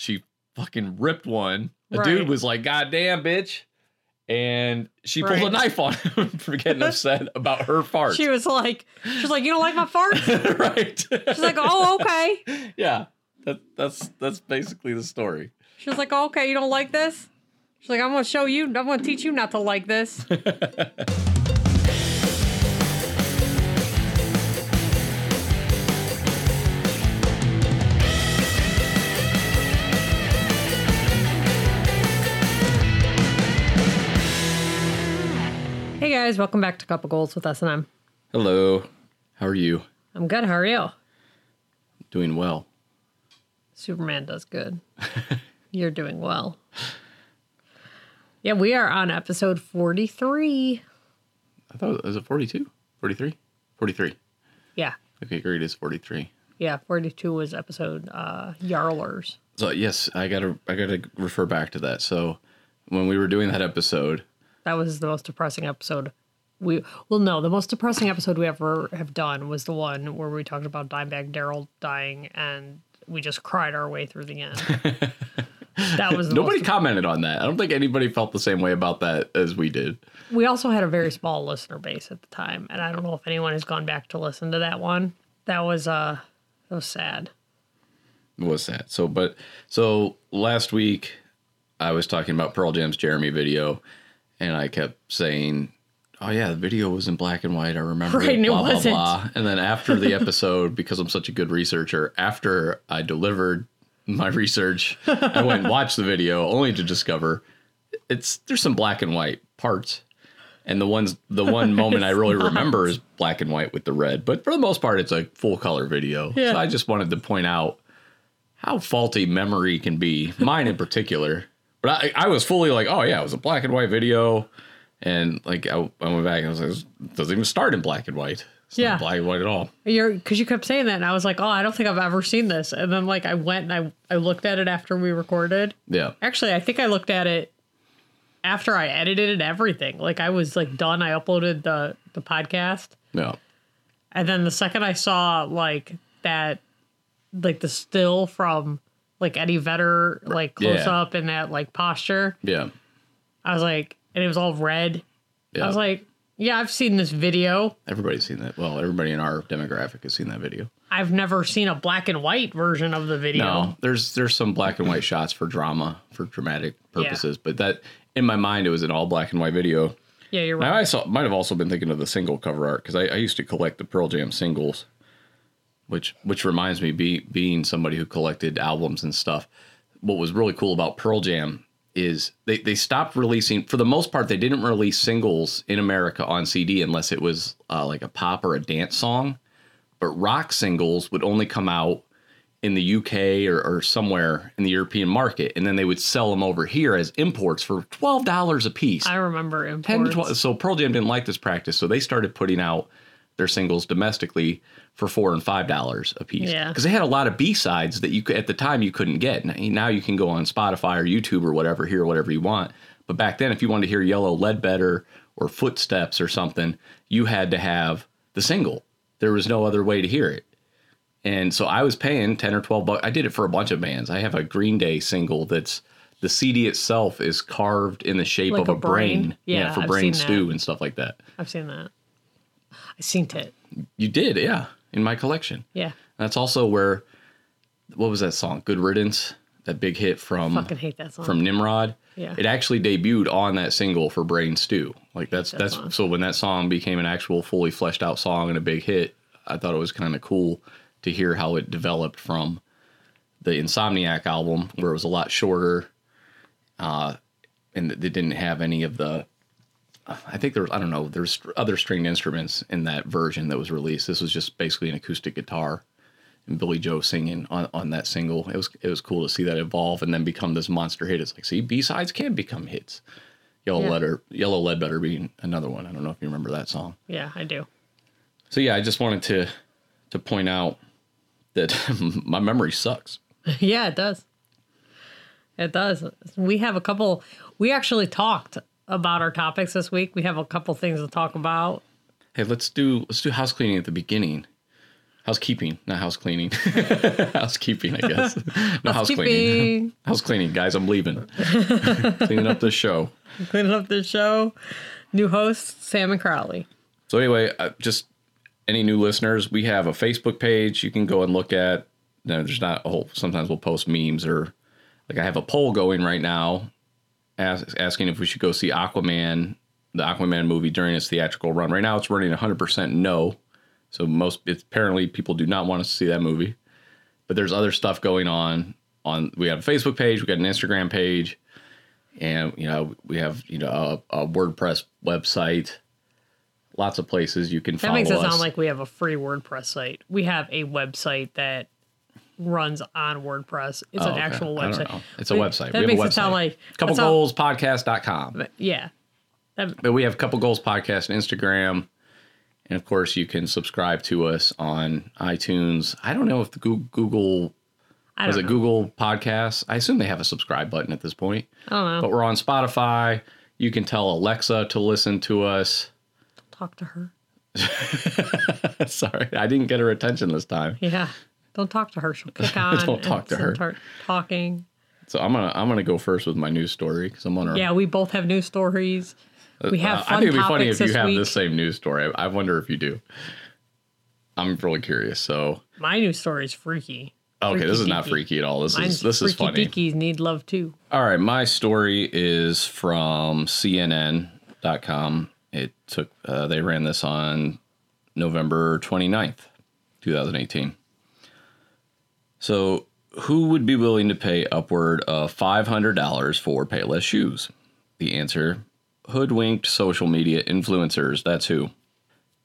she fucking ripped one. A Right. dude was like, "God damn, bitch," and she pulled a knife on him for getting upset about her fart. She was like, she was like, you don't like my fart? right. She's like, oh, okay. yeah. That, that's that's basically the story. She was like, oh, okay, you don't like this? She's like, I'm gonna show you. I'm gonna teach you not to like this. hey guys, welcome back to Couple Goals with S and M. Hello. How are you? I'm good. How are you? Doing well. Superman does good. You're doing well. Yeah, we are on episode 43. I thought was it 42? 43? 43. Yeah. Okay, great. It's 43. Yeah, 42 was episode uh Yarlers. So yes, I gotta I gotta refer back to that. So when we were doing that episode, That was the most depressing episode. We well no, the most depressing episode we ever have done was the one where we talked about Dimebag Darrell dying and we just cried our way through the end. that was the nobody commented on that. I don't think anybody felt the same way about that as we did. we also had a very small listener base at the time, and I don't know if anyone has gone back to listen to that one. That was uh that was sad. was that so but so last week i was talking about pearl jam's jeremy video and i kept saying oh yeah the video was in black and white i remember Right, it, and it blah blah wasn't. blah and then after the episode because i'm such a good researcher after i delivered my research i went and watched the video only to discover it's there's some black and white parts and the ones the one moment i really remember is black and white with the red but for the most part it's a full color video Yeah. so i just wanted to point out how faulty memory can be, mine in particular. But I, I was fully like, oh yeah, it was a black and white video, and like I, I went back and I was like, it doesn't even start in black and white. It's Yeah. not black and white at all. You're because you kept saying that, and I was like, oh, I don't think I've ever seen this. And then like I went and I I looked at it after we recorded. Yeah, Actually, I think I looked at it after I edited and everything. Like I was like done. I uploaded the the podcast, yeah, and then the second I saw like that, like the still from like Eddie Vedder like close Yeah. up in that like posture, yeah, I was like, and it was all red. yeah. I was like, yeah, I've seen this video. Everybody's seen that. Well, everybody in our demographic has seen that video. I've never seen a black and white version of the video. No, there's there's some black and white shots for drama, for dramatic purposes, but that in my mind it was an all black and white video. Yeah, you're Now right. I saw might have also been thinking of the single cover art because I, I used to collect the Pearl Jam singles, which which reminds me, be, being somebody who collected albums and stuff, what was really cool about Pearl Jam is they they stopped releasing for the most part they didn't release singles in America on CD unless it was uh, like a pop or a dance song, but rock singles would only come out in the UK or, or somewhere in the European market, and then they would sell them over here as imports for twelve dollars a piece. I remember imports. 10 to 12 so pearl jam didn't like this practice so they started putting out their singles domestically for four and five dollars a piece Yeah. because they had a lot of b-sides that you could at the time you couldn't get Now- you can go on spotify or youtube or whatever hear whatever you want but back then if you wanted to hear yellow ledbetter or footsteps or something you had to have the single there was no other way to hear it and so I was paying 10 or 12 bucks. I did it for a bunch of bands. I have a Green Day single that's the CD itself is carved in the shape Like of a, brain? brain. Yeah, for I've brain stew that. and stuff like that. I've seen that. I seen it. You did, yeah, in my collection. Yeah. That's also where what was that song? Good Riddance, that big hit from Fucking hate that song. from Nimrod. Yeah. It actually debuted on that single for Brain Stew. Like that's that that's song. so when that song became an actual fully fleshed out song and a big hit, I thought it was kind of cool to hear how it developed from the Insomniac album where it was a lot shorter uh and they didn't have any of the I think there's I don't know, there's other stringed instruments in that version that was released. This was just basically an acoustic guitar and Billie Joe singing on, on that single. It was it was cool to see that evolve and then become this monster hit. It's like, see, B sides can become hits. Yellow Yeah. letter, yellow ledbetter being another one. I don't know if you remember that song. yeah, I do. So yeah, I just wanted to to point out that my memory sucks. yeah, it does. It does. We have a couple. We actually talked about our topics this week. We have a couple things to talk about. Hey, let's do let's do house cleaning at the beginning. housekeeping, not house cleaning. housekeeping, I guess. No house cleaning. House cleaning, guys. I'm leaving. Cleaning up the show. Cleaning up the show. New host, Sam and Crowley. So anyway, uh, just any new listeners, we have a Facebook page you can go and look at. No, there's not a whole. Sometimes we'll post memes or like I have a poll going right now, ask, asking if we should go see Aquaman, the Aquaman movie during its theatrical run. Right now, it's running 100% no. So most it's, apparently people do not want us to see that movie. But there's other stuff going on. On we have a Facebook page, we got an Instagram page, and you know we have you know a, a WordPress website lots of places you can That makes it us. sound like we have a free WordPress site. We have a website that runs on WordPress. It's Oh, an okay. actual website. It's a But website. That we makes a website. it sound like couple how- goals podcast.com. Yeah. That, But we have couple goals podcast on Instagram. And of course, you can subscribe to us on iTunes. I don't know if the Google I was it know. Google Podcasts. I assume they have a subscribe button at this point. I don't know. But we're on Spotify. You can tell Alexa to listen to us. Talk to her. Sorry, I didn't get her attention this time. Yeah. Don't talk to her. She'll kick on. Don't talk to her. Start talking. So I'm gonna I'm gonna go first with my news story because I'm on our Yeah, we both have news stories. We have Uh, fun I think it'd be funny if you have week. the same news story. I, I wonder if you do. I'm really curious. So My news story is freaky. okay, Freaky this is not deaky. freaky at all. This Mine's is this is funny. deakies need love too. All right, my story is from CNN.com. It took uh, they ran this on November 29th, 2018. So, who would be willing to pay upward of $500 for Payless shoes? The answer: hoodwinked social media influencers. That's who.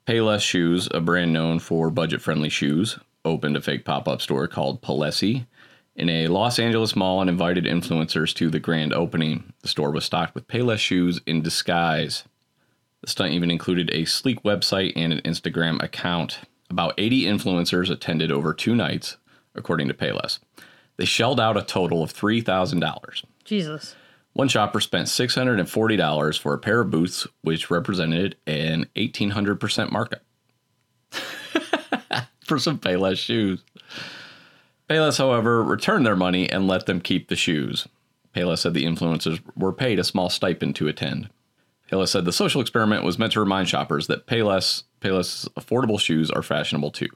Payless Shoes, a brand known for budget-friendly shoes, opened a fake pop-up store called Palessi in a Los Angeles mall and invited influencers to the grand opening. The store was stocked with Payless shoes in disguise. The stunt even included a sleek website and an Instagram account. About 80 influencers attended over two nights, according to Payless. They shelled out a total of $3,000. Jesus. One shopper spent $640 for a pair of boots, which represented an 1800% markup for some Payless shoes. Payless, however, returned their money and let them keep the shoes. Payless said the influencers were paid a small stipend to attend. Payless said the social experiment was meant to remind shoppers that Payless, Payless affordable shoes are fashionable too.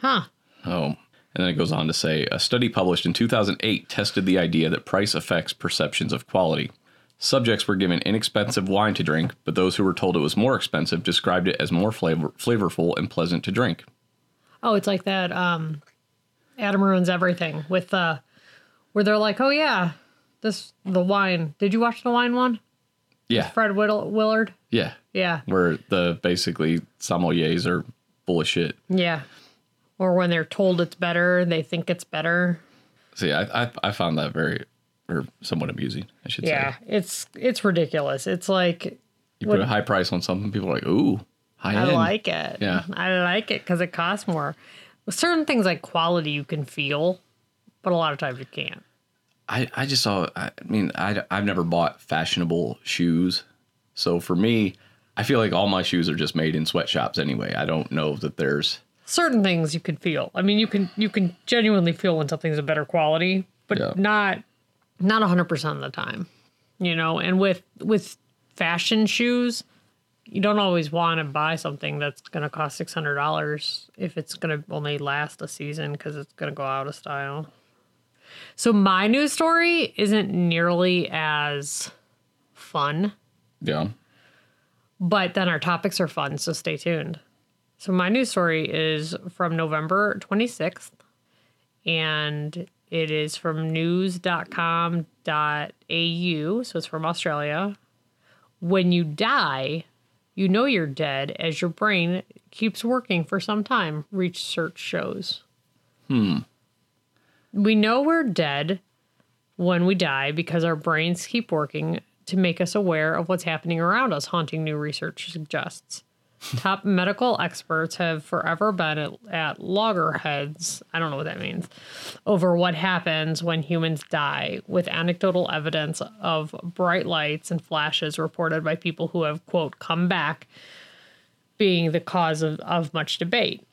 Huh. Oh, and then it goes on to say a study published in 2008 tested the idea that price affects perceptions of quality. Subjects were given inexpensive wine to drink, but those who were told it was more expensive described it as more flavor- flavorful and pleasant to drink. Oh, it's like that um Adam ruins everything with uh where they're like, "Oh yeah, this the wine. Did you watch the wine one? Yeah, Fred Whittle, Willard? yeah. Yeah. Where the basically sommeliers are full of shit. Yeah. Or when they're told it's better, they think it's better. See, I I, I found that very or somewhat amusing. I should Yeah, say. Yeah, it's it's ridiculous. It's like You put a high price on something, people are like, "Ooh, high I end." like it. Yeah. I like it because it costs more. Certain things like quality you can feel, but a lot of times you can't. I, I just saw I mean I, I've never bought fashionable shoes so for me I feel like all my shoes are just made in sweatshops anyway I don't know that there's Certain things you can feel. I mean, you can you can genuinely feel when something's a better quality, but Yeah. not not hundred percent of the time. You know, and with with fashion shoes, you don't always want to buy something that's going to cost six hundred dollars if it's going to only last a season because it's going to go out of style. So my news story isn't nearly as fun, yeah but then our topics are fun, so stay tuned. So my news story is from November 26th and it is from news.com.au, so it's from Australia. When you die, you know you're dead as your brain keeps working for some time, research shows. Hmm. We know we're dead when we die because our brains keep working to make us aware of what's happening around us, haunting new research suggests. Top medical experts have forever been at, at loggerheads, I don't know what that means, over what happens when humans die, with anecdotal evidence of bright lights and flashes reported by people who have, quote, come back, being the cause of, of much debate.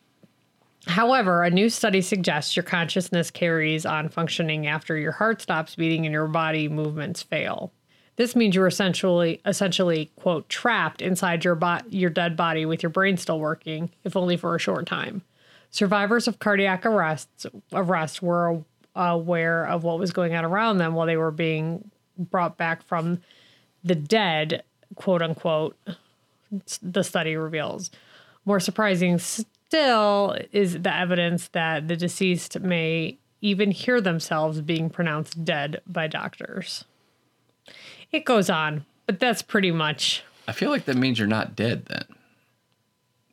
However, a new study suggests your consciousness carries on functioning after your heart stops beating and your body movements fail. This means you're essentially essentially quote trapped inside your bo- your dead body with your brain still working, if only for a short time. Survivors of cardiac arrests arrest were aware of what was going on around them while they were being brought back from the dead, quote unquote. The study reveals. More surprising still is the evidence that the deceased may even hear themselves being pronounced dead by doctors. It goes on, but that's pretty much. I feel like that means you're not dead then.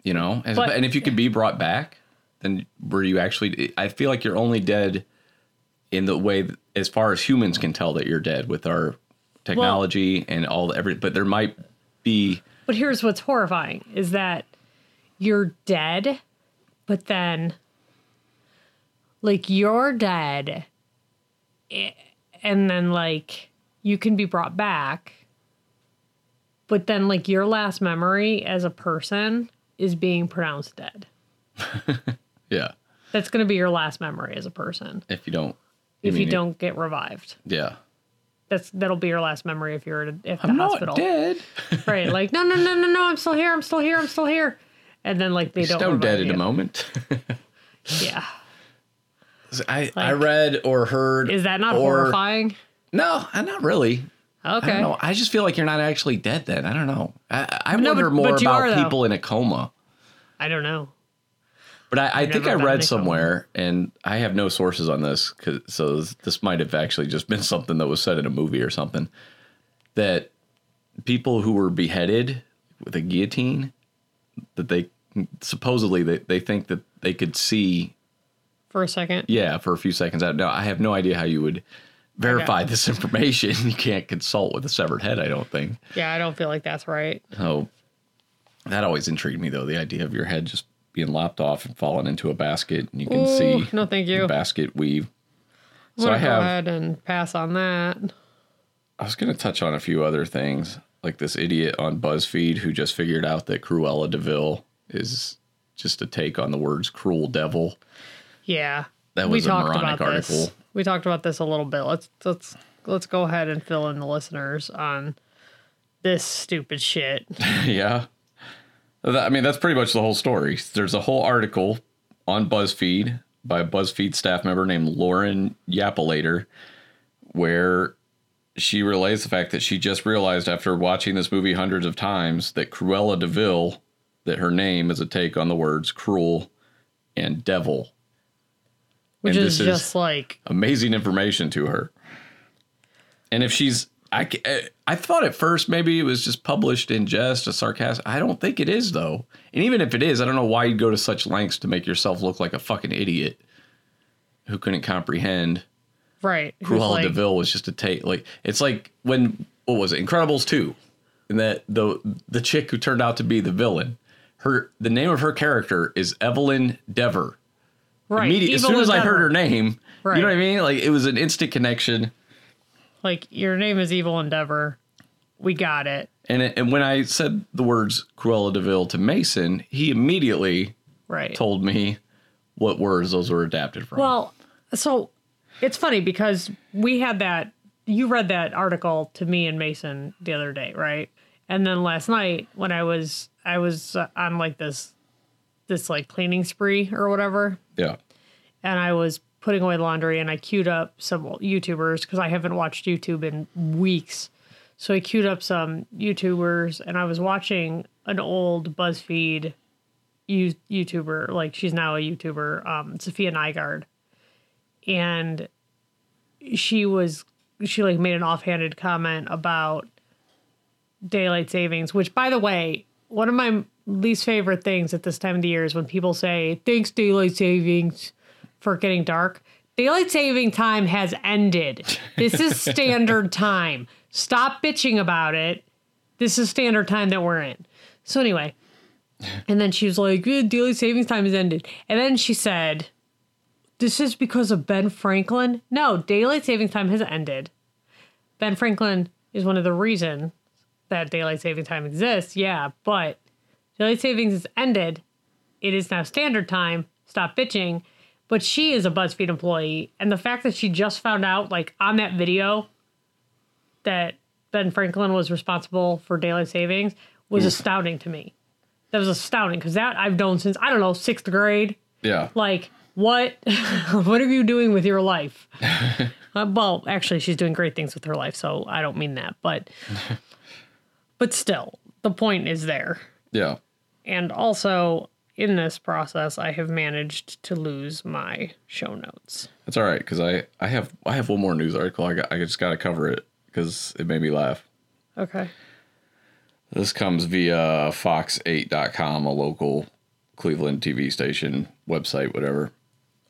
You know, and, But- and if you could be brought back, then were you actually? I feel like you're only dead in the way as far as humans can tell that you're dead with our technology and all the every. But there might be But here's what's horrifying is that you're dead, but then, like, you're dead, eh, and then, like, you can be brought back, but then, like, your last memory as a person is being pronounced dead. yeah. That's going to be your last memory as a person If you don't, if you don't get revived. yeah. That's that'll be your last memory if you're at a, if the I'm hospital. not dead. right like no no no no no i'm still here i'm still here i'm still here and then like they don't Stone dead revive in a moment. yeah I I read or heard. is that not or- horrifying No, I- not really. I okay don't know. I just feel like you're not actually dead. Then I don't know. I, I No, wonder but- more but about are, people in a coma. i don't know But I, I think I read coma. somewhere, and I have no sources on this, 'cause- so this, this might have actually just been something that was said in a movie or something. That people who were beheaded with a guillotine, that they supposedly they, they think that they could see, for a second yeah, for a few seconds. I, no, I have no idea how you would verify this information. You can't consult with a severed head, I don't think. yeah i don't feel like that's right So that always intrigued me, though, the idea of your head just being lopped off and falling into a basket, and you can Ooh, see no thank you the basket weave. I'm So I gonna go have. ahead and pass on that I was going to touch on a few other things, like this idiot on BuzzFeed who just figured out that Cruella de Vil is just a take on the words "cruel devil." yeah That we was a talked moronic about this article. We talked about this a little bit let's let's let's go ahead and fill in the listeners on this stupid shit yeah, I mean that's pretty much the whole story. There's a whole article on BuzzFeed by a BuzzFeed staff member named Lauren Yapalater, where she relays the fact that she just realized after watching this movie hundreds of times that Cruella de Vil, that her name is a take on the words cruel and devil. Which And is this is- just like Amazing information to her. And if she's, I, eh, I thought at first maybe it was just published in jest, a sarcastic. I don't think it is though. And even if it is, I don't know why you'd go to such lengths to make yourself look like a fucking idiot who couldn't comprehend right Cruella like, de Vil was just a take. Like it's like when what was it, Incredibles two, and that the the chick who turned out to be the villain, her the name of her character is Evelyn Deavor. Right Immediate, as soon as I heard her name, you know what I mean? Like it was an instant connection. like your name is evil endeavor we got it And it, and when I said the words Cruella de Vil to Mason, he immediately right told me what words those were adapted from. well so it's funny because we had that you read that article to me and mason the other day right and then last night when i was i was uh, on like this this like cleaning spree or whatever yeah. and I was putting away laundry and I queued up some YouTubers because I haven't watched YouTube in weeks. So I queued up some YouTubers and I was watching an old BuzzFeed you- YouTuber, like she's now a YouTuber, um, Safiya Nygaard. And she was, she like made an offhanded comment about daylight savings, which by the way, one of my least favorite things at this time of the year is when people say, thanks, daylight savings for getting dark. Daylight saving time has ended. This is standard time. Stop bitching about it. This is standard time that we're in. So anyway, and then she was like, "Eh, daylight savings time has ended. And then she said, this is because of Ben Franklin. No, daylight savings time has ended. Ben Franklin is one of the reasons that daylight saving time exists. Yeah, but daylight savings is ended. It is now standard time. stop bitching. But she is a BuzzFeed employee, and the fact that she just found out, like on that video, that Ben Franklin was responsible for daylight savings was astounding to me. That was astounding because that I've known since I don't know sixth grade. Yeah. Like what? what are you doing with your life? uh, well, actually, she's doing great things with her life, so I don't mean that, but but still, the point is there. Yeah. And also, in this process, I have managed to lose my show notes. That's all right because I I have I have one more news article. I got, I just got to cover it because it made me laugh. Okay. This comes via Fox8.com, a local Cleveland TV station, website, whatever.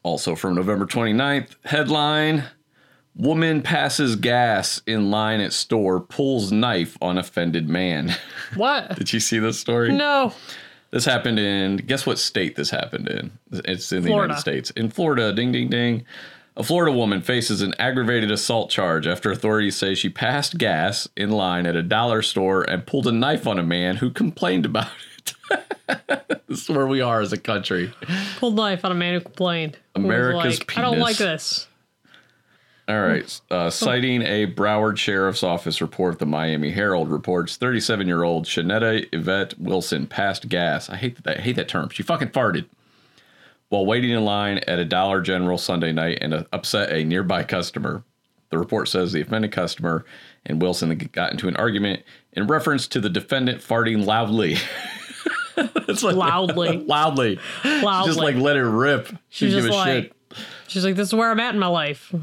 Also from November 29th, headline Woman passes gas in line at store, pulls knife on offended man. What? Did you see this story? no. This happened in, guess what state this happened in? It's in the United States. In Florida, ding, ding, ding. A Florida woman faces an aggravated assault charge after authorities say she passed gas in line at a dollar store and pulled a knife on a man who complained about it. this is where we are as a country. Pulled knife on a man who complained. Who America's like, I don't like this. All right. Uh, citing a Broward Sheriff's Office report, the Miami Herald reports 37 year old Shanetta Yvette Wilson passed gas. I hate that. I hate that term. She fucking farted while waiting in line at a Dollar General Sunday night and uh, upset a nearby customer. The report says the offended customer and Wilson got into an argument in reference to the defendant farting loudly. it's like, Loudly. loudly. Loudly. Just like let it rip. She just give a like, shit. she's like, this is where I'm at in my life.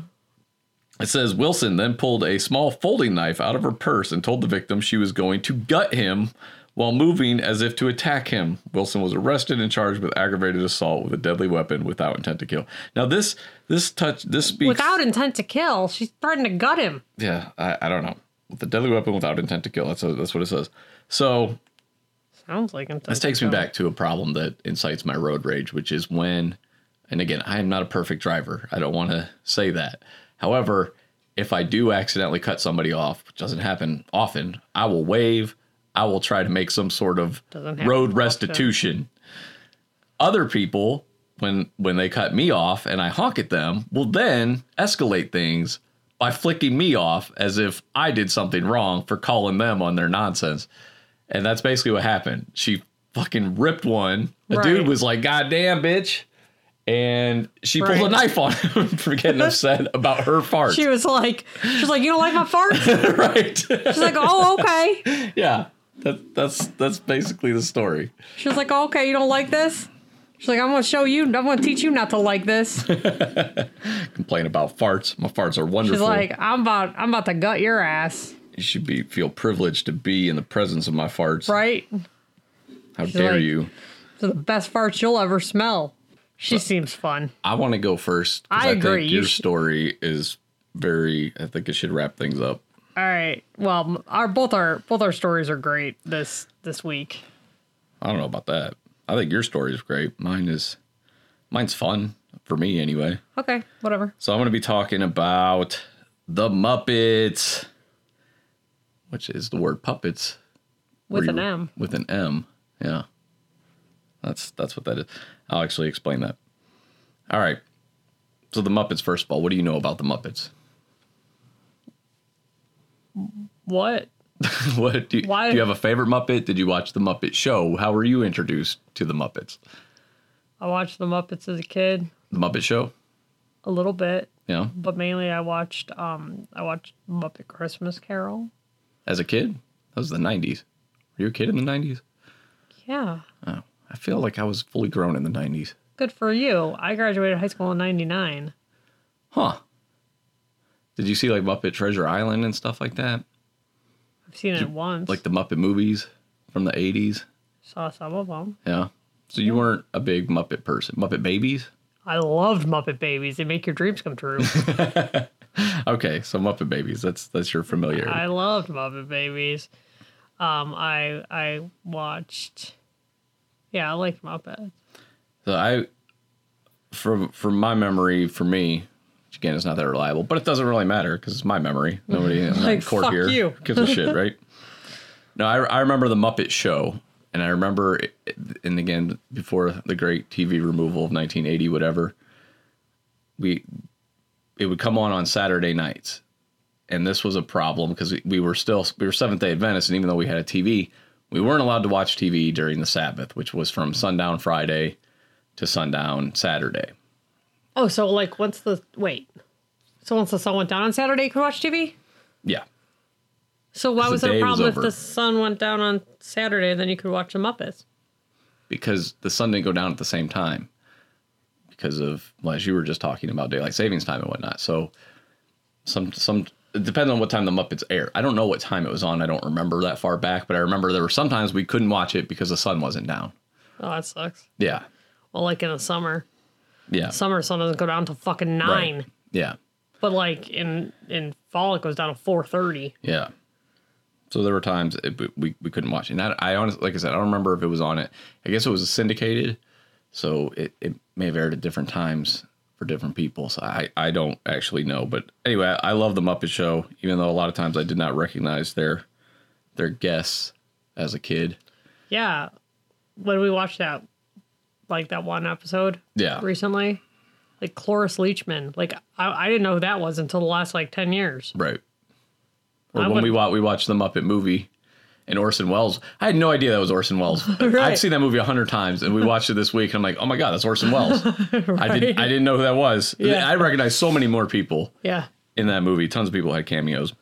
It says Wilson then pulled a small folding knife out of her purse and told the victim she was going to gut him while moving as if to attack him. Wilson was arrested and charged with aggravated assault with a deadly weapon without intent to kill. Now this this touch this speaks Without intent to kill, she's threatened to gut him. yeah I, I don't know with a deadly weapon without intent to kill that's that's what it says. So Sounds like intent. This takes me back to a problem that incites my road rage, which is when, and again, I am not a perfect driver. I don't want to say that. However, if I do accidentally cut somebody off, which doesn't happen often, I will wave. I will try to make some sort of road restitution. Other people, when when they cut me off and I honk at them, will then escalate things by flicking me off as if I did something wrong for calling them on their nonsense. And that's basically what happened. She fucking ripped one. The Right. dude was like, God damn, bitch. And she pulled a knife on him for getting upset about her fart. She was like, she's like, you don't like my fart, right. She's like, oh, okay. yeah. That, that's that's basically the story. She was like, oh, okay, you don't like this? She's like, I'm gonna show you, I'm gonna teach you not to like this. Complain about farts. My farts are wonderful. She's like, I'm about, I'm about to gut your ass, you should be feel privileged to be in the presence of my farts. right? How dare like- you? They're the best farts you'll ever smell. She seems fun. I want to go first. I agree. Think You your should- story is very. I think it should wrap things up. All right. Well, our both our both our stories are great this this week. I don't know about that. I think your story is great. Mine is. Mine's fun for me anyway. Okay, whatever. So I'm going to be talking about the Muppets, which is the word puppets With an M. With an M. Yeah. That's that's what that is. I'll actually explain that. All right. So the Muppets first of all, what do you know about the Muppets? What? what do you, Why- do you have a favorite Muppet? Did you watch the Muppet Show? How were you introduced to the Muppets? I watched the Muppets as a kid The Muppet Show? a little bit, Yeah. but mainly I watched um I watched Muppet Christmas Carol. As a kid? That was the 90s. Were you a kid in the 90s? Yeah. Oh, feel like I was fully grown in the 90s. Good for you. I graduated high school in 99. Huh. Did you see like Muppet Treasure Island and stuff like that? I've seen it once. Like the Muppet movies from the 80s? saw some of them. Yeah. So you weren't a big Muppet person. Muppet Babies? I loved Muppet Babies. They make your dreams come true. Okay, so Muppet Babies. That's that's your familiarity. I loved Muppet Babies. Um, I I watched. Yeah, I liked Muppets. So I, from from my memory, for me, which again is not that reliable, but it doesn't really matter because it's my memory. Nobody in Like, court fuck here you. gives a shit, right? No, I I remember the Muppet Show, and I remember it- and again before the great TV removal of 1980, whatever, we it would come on on Saturday nights, and this was a problem because we, we were still we were Seventh Day Adventists, and even though we had a TV, we weren't allowed to watch TV during the Sabbath, which was from sundown Friday to sundown Saturday. Oh, so like once the wait, so once the sun went down on Saturday, you could watch TV. Yeah, So why was it a problem if the sun went down on Saturday? Then you could watch the Muppets. because the sun didn't go down at the same time because of well, as you were just talking about daylight savings time and whatnot. So some some it depends on what time the Muppets air. I don't know what time it was on. I don't remember that far back, but I remember there were sometimes we couldn't watch it because the sun wasn't down. Oh, that sucks. Yeah, Well, like in the summer, yeah, summer sun doesn't go down to fucking nine. Right. yeah, But like in in fall, it goes down to four thirty. yeah. So there were times it, we we couldn't watch it. And I, I honestly, like I said, I don't remember if it was on it. I guess it was syndicated, so it, it may have aired at different times for different people. So I, I don't actually know. But anyway, I, love the Muppet Show, even though a lot of times I did not recognize their their guests as a kid. Yeah, when we watched that, like that one episode Yeah, recently, like Cloris Leachman, like I, I didn't know who that was until the last like ten years. right. Or I when we would- watched we watched the Muppet movie. And Orson Welles, I had no idea that was Orson Welles. Right. I've seen that movie a hundred times, and we watched it this week. And I'm like, oh my god, that's Orson Welles. I didn't, I didn't know who that was. Yeah. I recognized so many more people. Yeah. in that movie. Tons of people had cameos.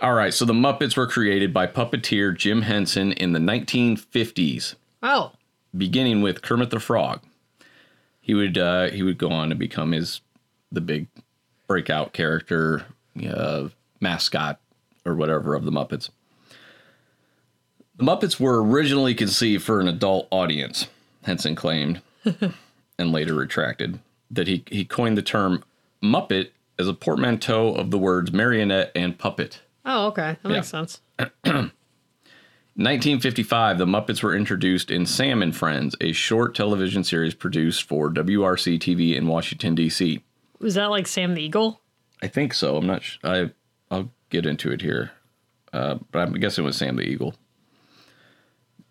All right, so the Muppets were created by puppeteer Jim Henson in the 1950s, Oh, beginning with Kermit the Frog. He would uh, he would go on to become his the big breakout character, uh, mascot, or whatever of the Muppets. The Muppets were originally conceived for an adult audience, Henson claimed, and later retracted that he, he coined the term Muppet as a portmanteau of the words marionette and puppet. oh, okay, that Yeah. makes sense. 1955, the Muppets were introduced in Sam and Friends, a short television series produced for WRC TV in Washington, D.C. Was that like Sam the Eagle? I think so. I'm not. Sh- I I'll get into it here, uh, but I'm guessing it was Sam the Eagle.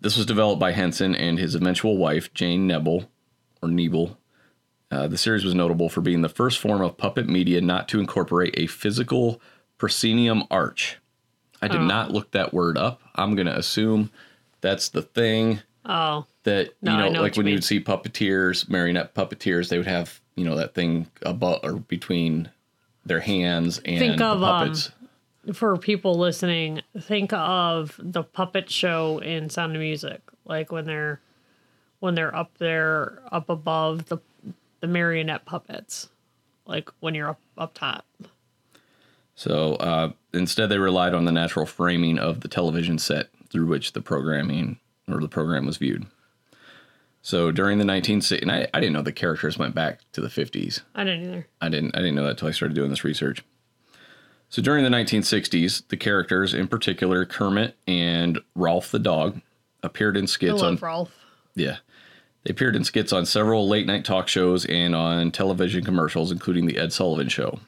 This was developed by Henson and his eventual wife Jane Nebel, or Nebel. Uh, the series was notable for being the first form of puppet media not to incorporate a physical proscenium arch. I did not look that word up. I'm gonna assume that's the thing Oh, that No, you know, know like you when you'd see puppeteers, marionette puppeteers, they would have you know that thing above or between their hands and Think the of, um, puppets. For people listening, think of the puppet show in Sound of Music, like when they're when they're up there, up above the the marionette puppets, like when you're up up top. so uh, instead, they relied on the natural framing of the television set through which the programming or the program was viewed. So during the 1960s, and I, I didn't know the characters went back to the 50s. I didn't either. I didn't I didn't know that until I started doing this research. So during the 1960s, the characters, in particular Kermit and Rowlf the dog, appeared in I skits on love Rowlf. Yeah. They appeared in skits on several late night talk shows and on television commercials, including The Ed Sullivan Show.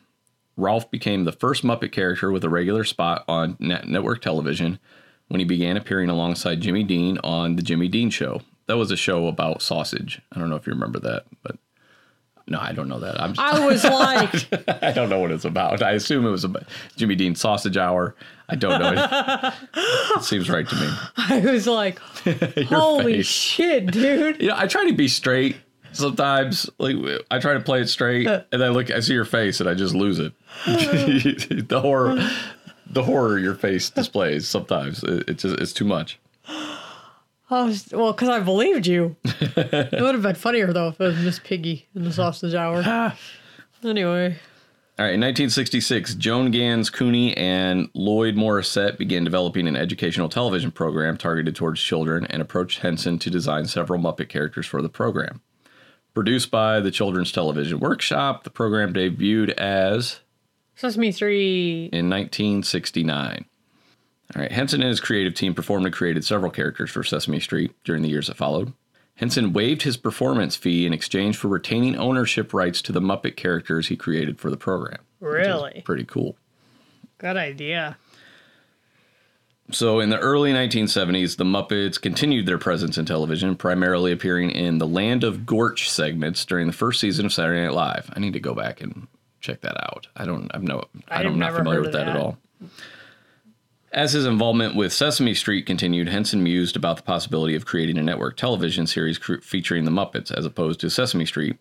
Rowlf became the first Muppet character with a regular spot on net- network television when he began appearing alongside Jimmy Dean on The Jimmy Dean Show. That was a show about sausage. I don't know if you remember that, but no, I don't know that. I'm just, I was like, I don't know what it's about. I assume it was about Jimmy Dean Sausage Hour. I don't know. It, it seems right to me. I was like, holy face. shit, dude. You know, I try to be straight sometimes. Like I try to play it straight, uh. and I look, I see your face, and I just lose it. the horror, the horror your face displays sometimes. It, it just it's too much. Oh, I was, well, because I believed you. it would have been funnier though if it was Miss Piggy in the sausage hour. Ah. anyway, All right, in 1966, Joan Ganz Cooney and Lloyd Morrisett began developing an educational television program targeted towards children and approached Henson to design several Muppet characters for the program. Produced by the Children's Television Workshop, the program debuted as Sesame Street in 1969. All right, Henson and his creative team performed and created several characters for Sesame Street during the years that followed. Henson waived his performance fee in exchange for retaining ownership rights to the Muppet characters he created for the program. Really? Pretty cool. Good idea. So, in the early 1970s, the Muppets continued their presence in television, primarily appearing in the Land of Gorch segments during the first season of Saturday Night Live. I need to go back and check that out. I don't, I'm no, I'm not familiar with of that, at all. As his involvement with Sesame Street continued, Henson mused about the possibility of creating a network television series featuring the Muppets as opposed to Sesame Street.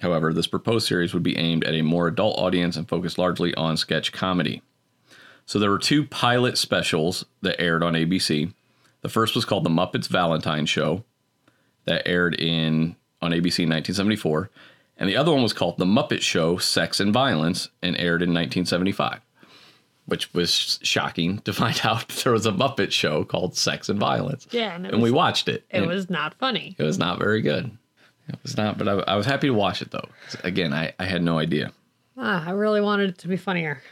However, this proposed series would be aimed at a more adult audience and focused largely on sketch comedy. So there were two pilot specials that aired on ABC. The first was called The Muppets Valentine Show, that aired in on ABC in 1974, and the other one was called The Muppet Show: Sex and Violence, and aired in 1975. Which was shocking to find out there was a Muppet show called Sex and Violence. Yeah, and and we watched it. It was not funny. it was not very good. It was not, but I, I was happy to watch it though. Again, I, I had no idea. Ah, I really wanted it to be funnier.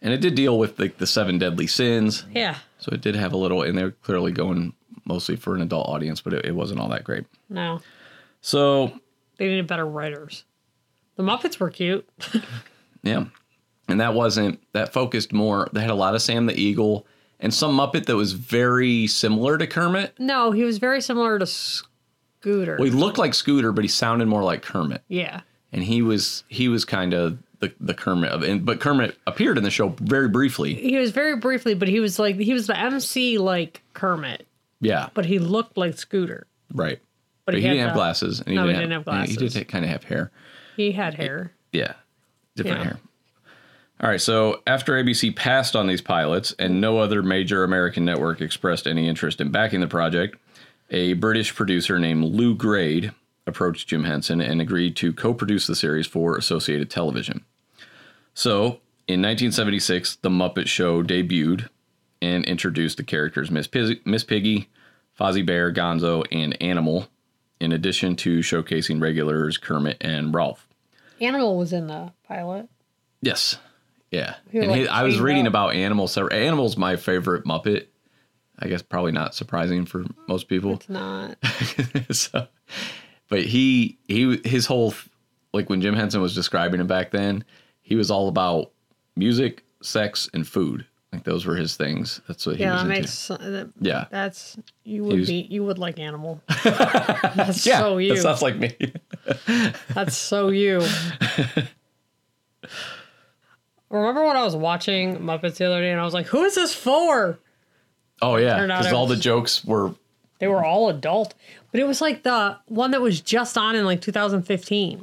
And it did deal with like the seven deadly sins. Yeah. So it did have a little, and they're clearly going mostly for an adult audience, but it, it wasn't all that great. No. So They needed better writers. The Muppets were cute. yeah, and that wasn't that focused more. They had a lot of Sam the Eagle and some Muppet that was very similar to Kermit. no, he was very similar to Scooter. Well, he looked like Scooter, but he sounded more like Kermit, yeah. and he was he was kind of the the Kermit of, and, but Kermit appeared in the show very briefly. He was very briefly, but he was like he was the MC like Kermit, Yeah, but he looked like Scooter. right. But, But he, had didn't have glasses, and he No, he didn't, didn't have yeah, He did kind of have hair. He had hair. Yeah, different Yeah. hair. All right, so after ABC passed on these pilots and no other major American network expressed any interest in backing the project, a British producer named Lew Grade approached Jim Henson and agreed to co produce the series for Associated Television. So, in 1976, The Muppet Show debuted and introduced the characters Miss, Pizzy, Miss Piggy, Fozzie Bear, Gonzo, and Animal, in addition to showcasing regulars Kermit and Rowlf. Animal was in the pilot. Yes. Yeah. Who, and like, he, I was reading about Animal. So Animal's my favorite Muppet. I guess probably not surprising for most people. It's not. so, but he he his whole like when Jim Henson was describing him back then, he was all about music, sex, and food. Like those were his things. That's what he Yeah, was that into. makes that, yeah. that's you would was- be you would like Animal. That's Yeah, so you. that sounds like me. That's so you. Remember when I was watching Muppets the other day and I was like, "Who is this for?" Oh yeah, because all the jokes were They were all adult, but it was like the one that was just on in like 2015.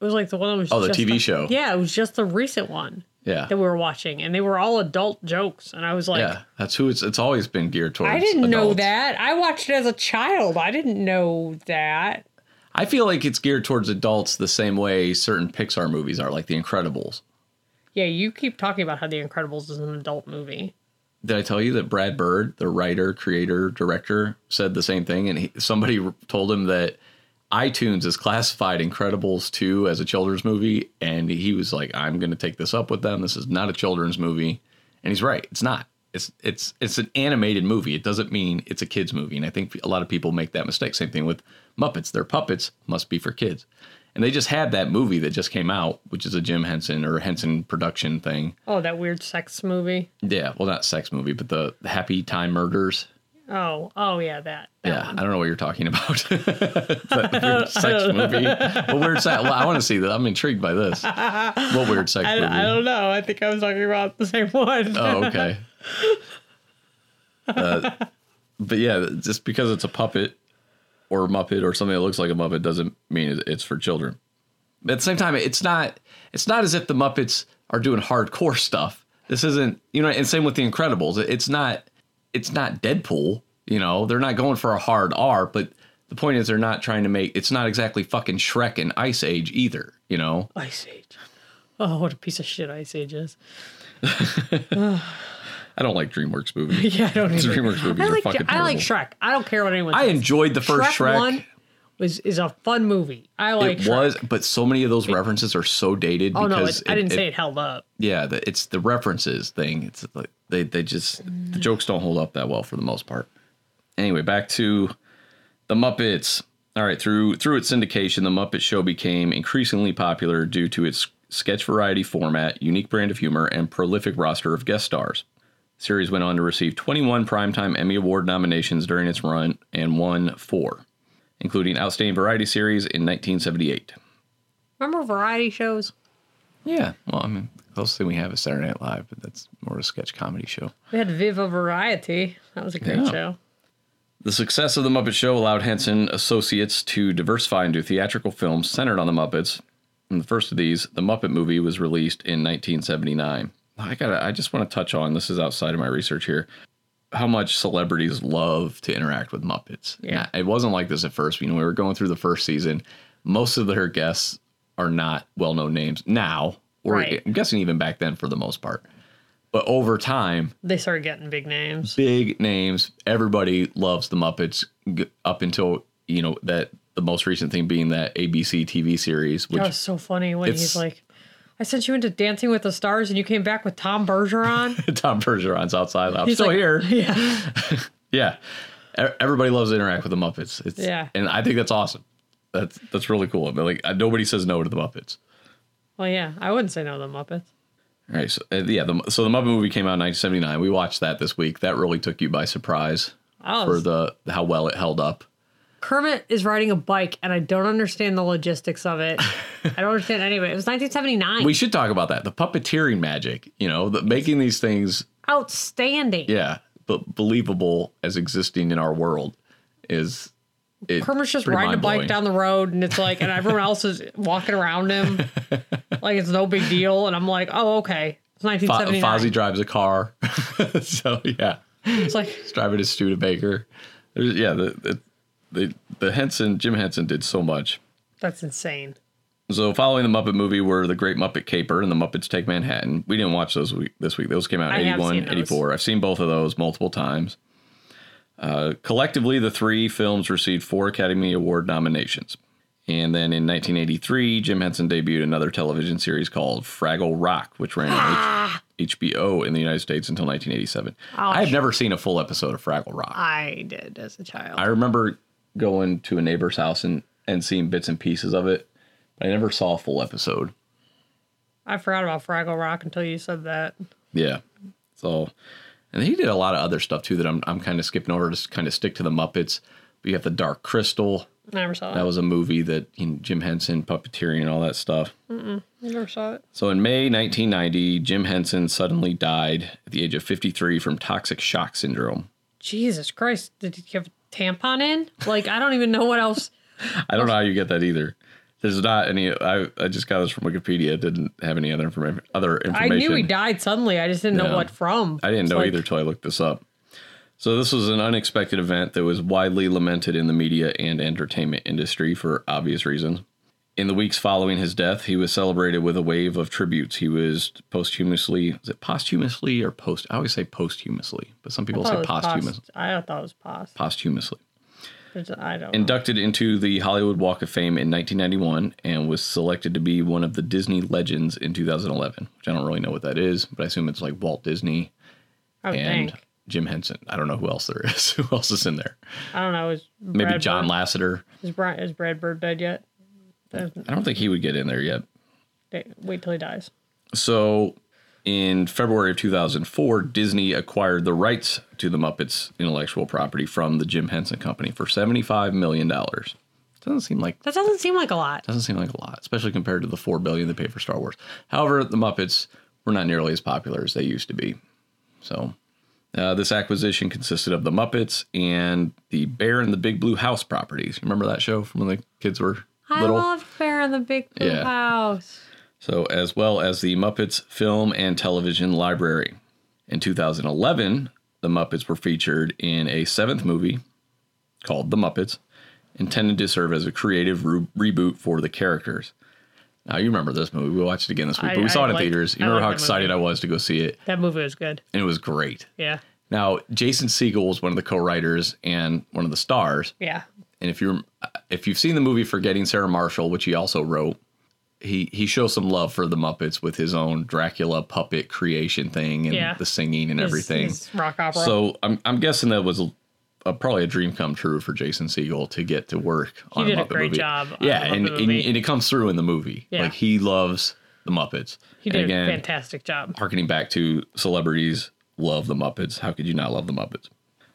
It was like the one that was Oh, the TV show. Yeah, it was just the recent one yeah that we were watching, and they were all adult jokes, and I was like. yeah. That's who it's. It's always been geared towards. I didn't know that. I watched it as a child. I didn't know that. I feel like it's geared towards adults the same way certain Pixar movies are, like The Incredibles. Yeah, you keep talking about how The Incredibles is an adult movie. Did I tell you that Brad Bird, the writer, creator, director, said the same thing? And he, somebody told him that iTunes has classified Incredibles 2 as a children's movie. And he was like, I'm going to take this up with them. This is not a children's movie. And he's right. It's not. It's it's it's an animated movie. It doesn't mean it's a kids movie. And I think a lot of people make that mistake. Same thing with Muppets. They're puppets, must be for kids. And they just had that movie that just came out, which is a Jim Henson or Henson production thing. Oh, that weird sex movie. Yeah, well, not sex movie, but the Happy Time Murders. Oh, oh yeah, that. that Yeah, one. I don't know what you're talking about. that weird sex movie. What weird sex? Well, I want to see that. I'm intrigued by this. What weird sex I, movie? I don't know. I think I was talking about the same one. Oh, okay. Uh, but yeah, just because it's a puppet or Muppet or something that looks like a Muppet doesn't mean it's for children. But at the same time, it's not. It's not as if the Muppets are doing hardcore stuff. This isn't, you know. And same with the Incredibles. It's not. It's not Deadpool. You know, they're not going for a hard R. But the point is, they're not trying to make. It's not exactly fucking Shrek and Ice Age either. You know. Ice Age. Oh, what a piece of shit Ice Age is. I don't like DreamWorks movies. Yeah, I don't either. DreamWorks movies I are like, fucking I like terrible. Shrek. I don't care what anyone I says. enjoyed the first Shrek. one was is a fun movie. I like it Shrek. was, but so many of those references are so dated. Oh no, because it, I didn't say it held up. Yeah, the, it's the references thing. It's like they they just the jokes don't hold up that well for the most part. Anyway, back to the Muppets. All right, through through its syndication, the Muppet Show became increasingly popular due to its sketch variety format, unique brand of humor, and prolific roster of guest stars. Series went on to receive 21 Primetime Emmy Award nominations during its run and won four, including Outstanding Variety Series in 1978. Remember variety shows? Yeah, well, I mean, the closest thing we have is Saturday Night Live, but that's more a sketch comedy show. We had Viva Variety. That was a great Yeah. show. The success of The Muppet Show allowed Henson Associates to diversify into theatrical films centered on the Muppets. And the first of these, The Muppet Movie, was released in 1979. I got I just want to touch on this is outside of my research here. How much celebrities love to interact with Muppets. Yeah. It wasn't like this at first. You know, we were going through the first season. Most of their guests are not well-known names now, or Right. I'm guessing even back then for the most part. But over time, They started getting big names. big names. Everybody loves the Muppets up until you know that the most recent thing being that ABC TV series, which was so funny when he's like, I sent you into Dancing with the Stars and you came back with Tom Bergeron. Tom Bergeron's outside. I'm He's still like- here. yeah. Yeah, everybody loves to interact with the Muppets. It's, Yeah. and I think that's awesome. That's that's really cool. I mean, like uh, nobody says no to the Muppets. Well, yeah, I wouldn't say no to the Muppets. All right, so uh, yeah, the, so the Muppet movie came out in 1979. We watched that this week. That really took you by surprise Oh, for the how well it held up. Kermit is riding a bike, and I don't understand the logistics of it. I don't understand anyway. it. Was 1979. We should talk about that. The puppeteering magic, you know, the, making these things Outstanding. yeah, but believable as existing in our world is it, Kermit's just riding a bike down the road, and it's like, and everyone else is walking around him, like it's no big deal. And I'm like, oh, okay, it's Fo- 1979. Fozzie drives a car, so yeah, It's like, he's driving a Studebaker. There's, yeah, the, the the the Henson Jim Henson did so much. that's insane. So following the Muppet movie were the Great Muppet Caper and the Muppets Take Manhattan. We didn't watch those week, this week. Those came out in 81, 84. I've seen both of those multiple times. Uh, collectively, the three films received four Academy Award nominations. And then in 1983, Jim Henson debuted another television series called Fraggle Rock, which ran on H- HBO in the United States until 1987. I have never seen a full episode of Fraggle Rock. I did as a child. I remember going to a neighbor's house and, and seeing bits and pieces of it, but I never saw a full episode. I forgot about Fraggle Rock until you said that. Yeah. So, and he did a lot of other stuff too that I'm I'm kind of skipping over to kind of stick to the Muppets. But you have the Dark Crystal. Never saw That it. was a movie that you know, Jim Henson puppeteering and all that stuff. Never saw it. So in May 1990, Jim Henson suddenly died at the age of 53 from toxic shock syndrome. Jesus Christ! Did he have tampon in? Like I don't even know what else. I don't know how you get that either. There's not any. I, I just got this from Wikipedia. Didn't have any other information. Other information. I knew he died suddenly. I just didn't know what from. I didn't It's know like- either till I looked this up. So this was an unexpected event that was widely lamented in the media and entertainment industry for obvious reasons. In the weeks following his death, he was celebrated with a wave of tributes. He was posthumously, is it posthumously or post? I always say posthumously, but some people say it was posthumous. post- I thought it was post. Posthumously. I don't. know. Inducted into the Hollywood Walk of Fame in 1991 and was selected to be one of the Disney legends in 2011, which I don't really know what that is, but I assume it's like Walt Disney and think. Jim Henson. I don't know who else there is. who else is in there? I don't know. Is Maybe Brad John Bird, Lasseter. is, Brad, is Brad Bird dead yet? I don't think he would get in there yet. Wait till he dies. So, in February of 2004, Disney acquired the rights to the Muppets intellectual property from the Jim Henson Company for 75 million dollars. Doesn't seem like That doesn't seem like a lot. doesn't seem like a lot, especially compared to the 4 billion they paid for Star Wars. However, the Muppets were not nearly as popular as they used to be. So, uh, this acquisition consisted of the Muppets and the Bear and the Big Blue House properties. Remember that show from when the kids were little? I love Bear in the Big Blue Yeah. House. So, as well as the Muppets Film and Television Library. In 2011, the Muppets were featured in a seventh movie called The Muppets, intended to serve as a creative re- reboot for the characters. Now, you remember this movie. We watched it again this week, I- but we saw I it in like- theaters. You I remember how excited movie. I was to go see it, That movie was good. and it was great. Yeah. Now, Jason Segel was one of the co-writers and one of the stars. Yeah. And if you're if you've seen the movie Forgetting Sarah Marshall, which he also wrote, he he shows some love for the Muppets with his own Dracula puppet creation thing and Yeah. the singing and His- everything. his rock opera. So I'm I'm guessing that was a, a, probably a dream come true for Jason Segel to get to work on did a Muppet great movie. job Yeah, and, and and it comes through in the movie. Yeah. Like he loves the Muppets. he did again, a fantastic job. harkening back to celebrities love the Muppets. How could you not love the Muppets?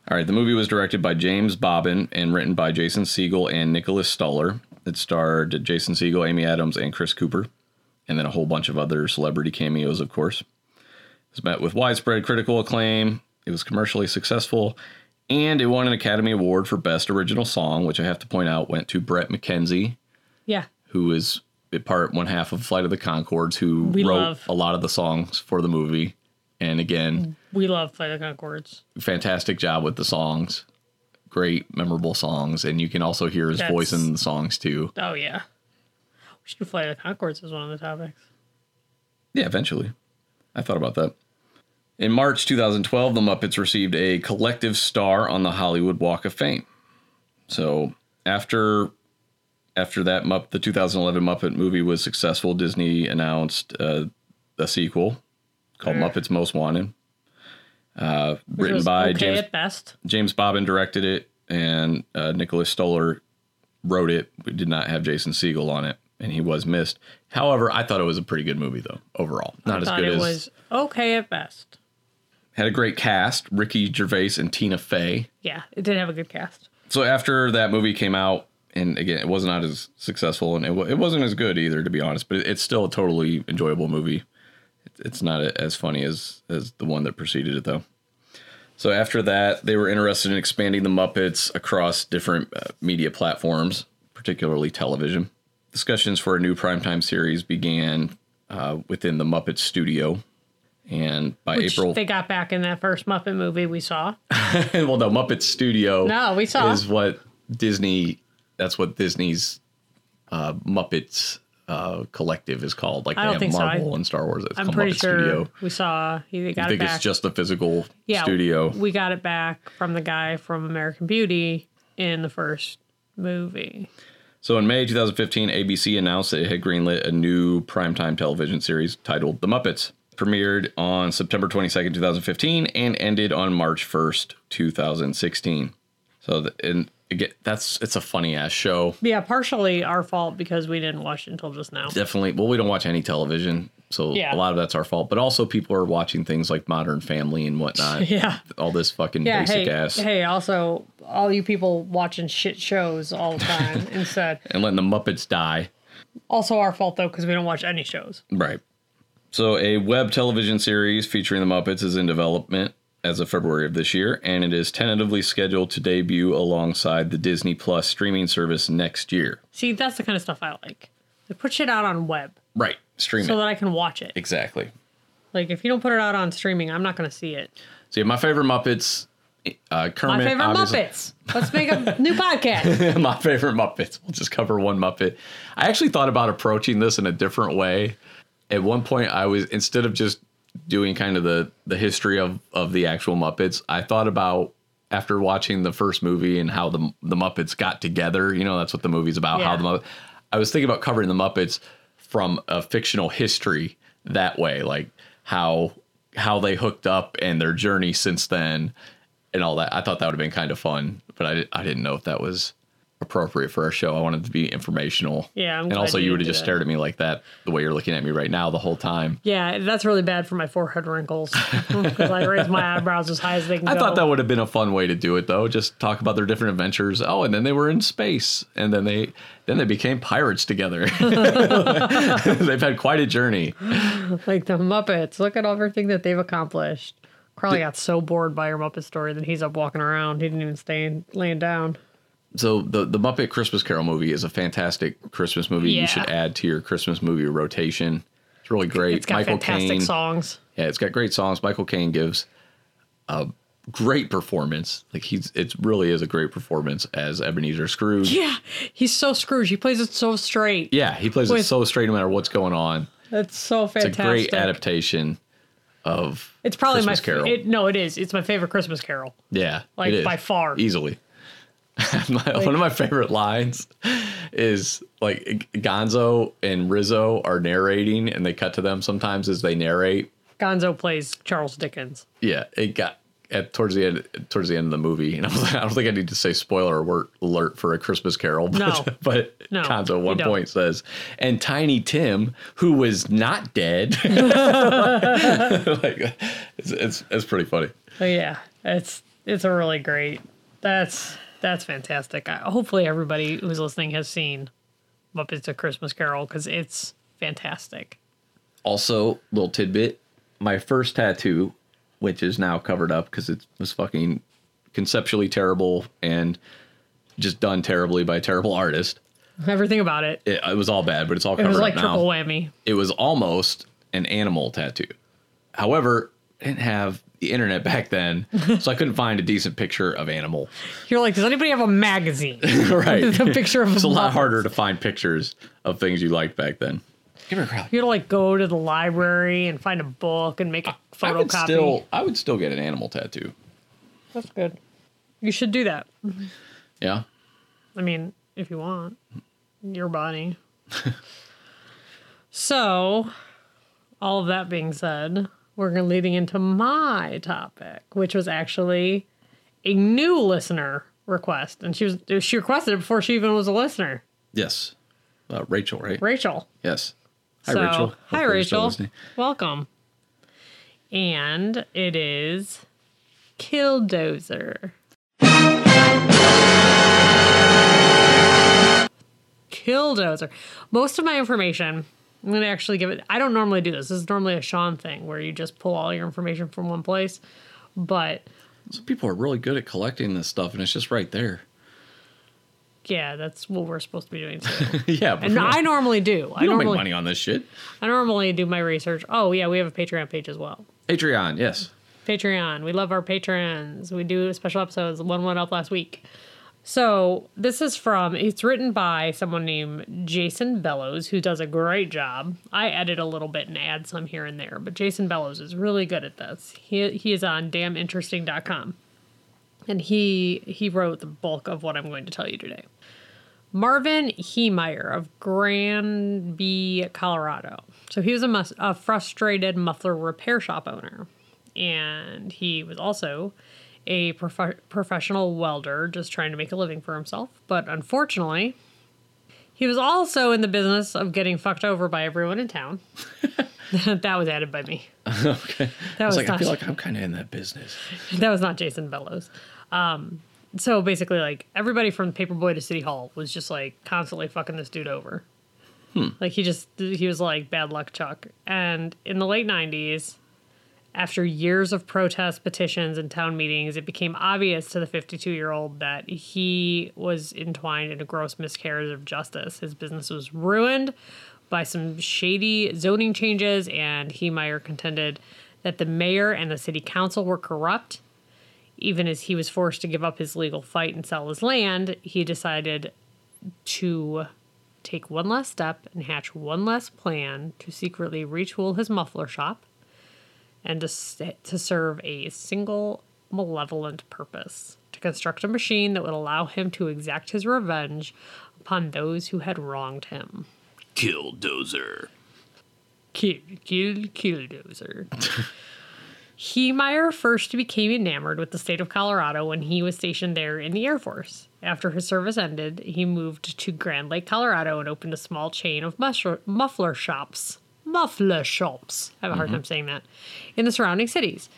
All right, the movie was directed by James Bobin and written by Jason Segel and Nicholas Stoller. It starred Jason Segel, Amy Adams, and Chris Cooper, and then a whole bunch of other celebrity cameos, of course. It was met with widespread critical acclaim. It was commercially successful, and it won an Academy Award for Best Original Song, which I have to point out went to Bret McKenzie, Yeah. who is a part one half of Flight of the Conchords, who We wrote love. a lot of the songs for the movie. And again, mm. We love Flight of the Conchords. fantastic job with the songs. Great, memorable songs, and you can also hear his That's- voice in the songs too. Oh yeah. We should of the Conchords as one of the topics. Yeah, eventually. I thought about that. In March 2012, the Muppets received a collective star on the Hollywood Walk of Fame. So after after that, Mupp, the 2011 Muppet movie was successful. Disney announced uh, a sequel called Sure. Muppets Most Wanted, uh, written by okay James at best. James Bobin directed it, and uh, Nicholas Stoller wrote it. We did not have Jason Segel on it, and he was missed. However, I thought it was a pretty good movie, though overall. Not I as good it as was okay at best. had a great cast: Ricky Gervais and Tina Fey. Yeah, it did have a good cast. So after that movie came out, and again, it was not as successful, and it, wa- it wasn't as good either, to be honest. But it's still a totally enjoyable movie. It- It's not as funny as as the one that preceded it, though. So after that, they were interested in expanding the Muppets across different uh, media platforms, particularly television. Discussions for a new primetime series began uh, within the Muppet Studio, and by Which April, they got back in that first Muppet movie we saw. well, no, Muppet Studio. No, we saw. is what Disney. That's what Disney's uh, Muppets uh, collective is called. Like they I don't have think so. Marvel I- and Star Wars. It's I'm pretty Muppet sure Studio. we saw he got I think it back. it's just the physical yeah, studio. We got it back from the guy from American Beauty in the first movie. So in May 2015, ABC announced that it had greenlit a new primetime television series titled The Muppets. Premiered on September 22nd, 2015, and ended on March 1st, 2016. So, the, and again, that's it's a funny ass show. Yeah, partially our fault because we didn't watch it until just now. definitely well we don't watch any television so Yeah. a lot of that's our fault but also people are watching things like modern family and whatnot Yeah. all this fucking Yeah, basic hey, ass hey, also all you people watching shit shows all the time instead. and letting the muppets die Also our fault though because we don't watch any shows. right so a web television series featuring the muppets is in development as of february of this year and it is tentatively scheduled to debut alongside the disney plus streaming service next year See, that's the kind of stuff I like. They put shit out on web right stream so it that I can watch it. exactly Like if you don't put it out on streaming, I'm not going to see it. See, my favorite muppets uh kermit My favorite obviously- Muppets. Let's make a new podcast. my favorite Muppets. We'll just cover one Muppet. I actually thought about approaching this in a different way. At one point, I was instead of just doing kind of the the history of of the actual Muppets, I thought about after watching the first movie and how the the Muppets got together. You know, that's what the movie's about. How the Muppet. I was thinking about covering the Muppets from a fictional history that way, like how how they hooked up and their journey since then and all that. I thought that would have been kind of fun, but I, I didn't know if that was appropriate for our show. I wanted to be informational. Yeah, I'm and also you you would have just that. stared at me like that, the way you're looking at me right now the whole time. yeah, that's really bad for my forehead wrinkles because I raise my eyebrows as high as they can I go. thought that would have been a fun way to do it, though. Just talk about their different adventures. Oh, and then they were in space, and then they then they became pirates together. They've had quite a journey. like the Muppets. Look at everything that they've accomplished. Carly got so bored by her Muppet story that he's up walking around. He didn't even stay laying down. So the the Muppet Christmas Carol movie is a fantastic Christmas movie. Yeah. You should add to your Christmas movie rotation. It's really great. It's got Michael fantastic Caine. songs. Yeah, it's got great songs. Michael Caine gives a great performance. Like he's it really is a great performance as Ebenezer Scrooge. Yeah, he's so Scrooge. He plays it so straight. Yeah, he plays it so straight no matter what's going on. That's so fantastic. It's a great adaptation of It's probably Christmas my Carol. It, no, it is. It's my favorite Christmas Carol. Yeah, Like, by far. easily. My- one of my favorite lines is like Gonzo and Rizzo are narrating, and they cut to them sometimes as they narrate. Gonzo plays Charles Dickens. Yeah, it got at towards the end towards the end of the movie, and I was like, I don't think I need to say spoiler alert, alert for a Christmas Carol. But, No. but No, Gonzo at one point says, and Tiny Tim, who was not dead, like it's it's it's pretty funny. But yeah, it's it's a really great. That's that's fantastic. I, hopefully, everybody who's listening has seen Muppets: A Christmas Carol because it's fantastic. Also, little tidbit: my first tattoo, which is now covered up because it was fucking conceptually terrible and just done terribly by a terrible artist. Everything about it. It, it was all bad, but it's all It covered was up like now. triple whammy. it was almost an animal tattoo. However, I didn't have the internet back then, so I couldn't find a decent picture of animal. You're like, does anybody have a magazine? right. the picture of It's a lot harder to find pictures of things you liked back then. Give her a crowd. You gotta like go to the library and find a book and make a I would photocopy. still, I would still get an animal tattoo. That's good. You should do that. Yeah. I mean, if you want your body. so, all of that being said, we're going leading into my topic, which was actually a new listener request, and she was she requested it before she even was a listener. Yes. Uh, Rachel, right? Rachel. Yes. Hi, So, Rachel. Hi, Hopefully Rachel. Welcome. And it is Killdozer. Killdozer. Most of my information, I'm going to actually give it. I don't normally do this. This is normally a Sean thing where you just pull all your information from one place. But Some people are really good at collecting this stuff, and it's just right there. yeah, that's what we're supposed to be doing yeah. And I normally do. I don't make money on this shit. I normally do my research. Oh yeah, we have a Patreon page as well. Patreon, yes. Patreon. We love our patrons. We do special episodes. One went up last week. So this is from. It's written by someone named Jason Bellows, who does a great job. I edit a little bit and add some here and there, but Jason Bellows is really good at this. He he is on damninteresting.com, and he he wrote the bulk of what I'm going to tell you today. Marvin Heemeyer of Granby, Colorado. So he was a, mus- a frustrated muffler repair shop owner. And he was also a prof- professional welder just trying to make a living for himself. But unfortunately, he was also in the business of getting fucked over by everyone in town. that was added by me. okay. That I was was like, I feel like I'm kind of in that business. that was not Jason Bellows. Um, so basically, like everybody from Paperboy to City Hall was just like constantly fucking this dude over. Like he just he was like bad luck Chuck. And in the late '90s, after years of protests, petitions, and town meetings, it became obvious to the 52 year old that he was entwined in a gross miscarriage of justice. His business was ruined by some shady zoning changes, and Heemeyer contended that the mayor and the city council were corrupt. Even as he was forced to give up his legal fight and sell his land, he decided to take one last step and hatch one last plan to secretly retool his muffler shop and to, to serve a single malevolent purpose to construct a machine that would allow him to exact his revenge upon those who had wronged him. Killdozer. Kill, kill, kill killdozer. Heemeyer first became enamored with the state of Colorado when he was stationed there in the Air Force. After his service ended, he moved to Grand Lake, Colorado, and opened a small chain of muffler shops. Muffler shops. I have a hard mm-hmm. time saying that. In the surrounding cities.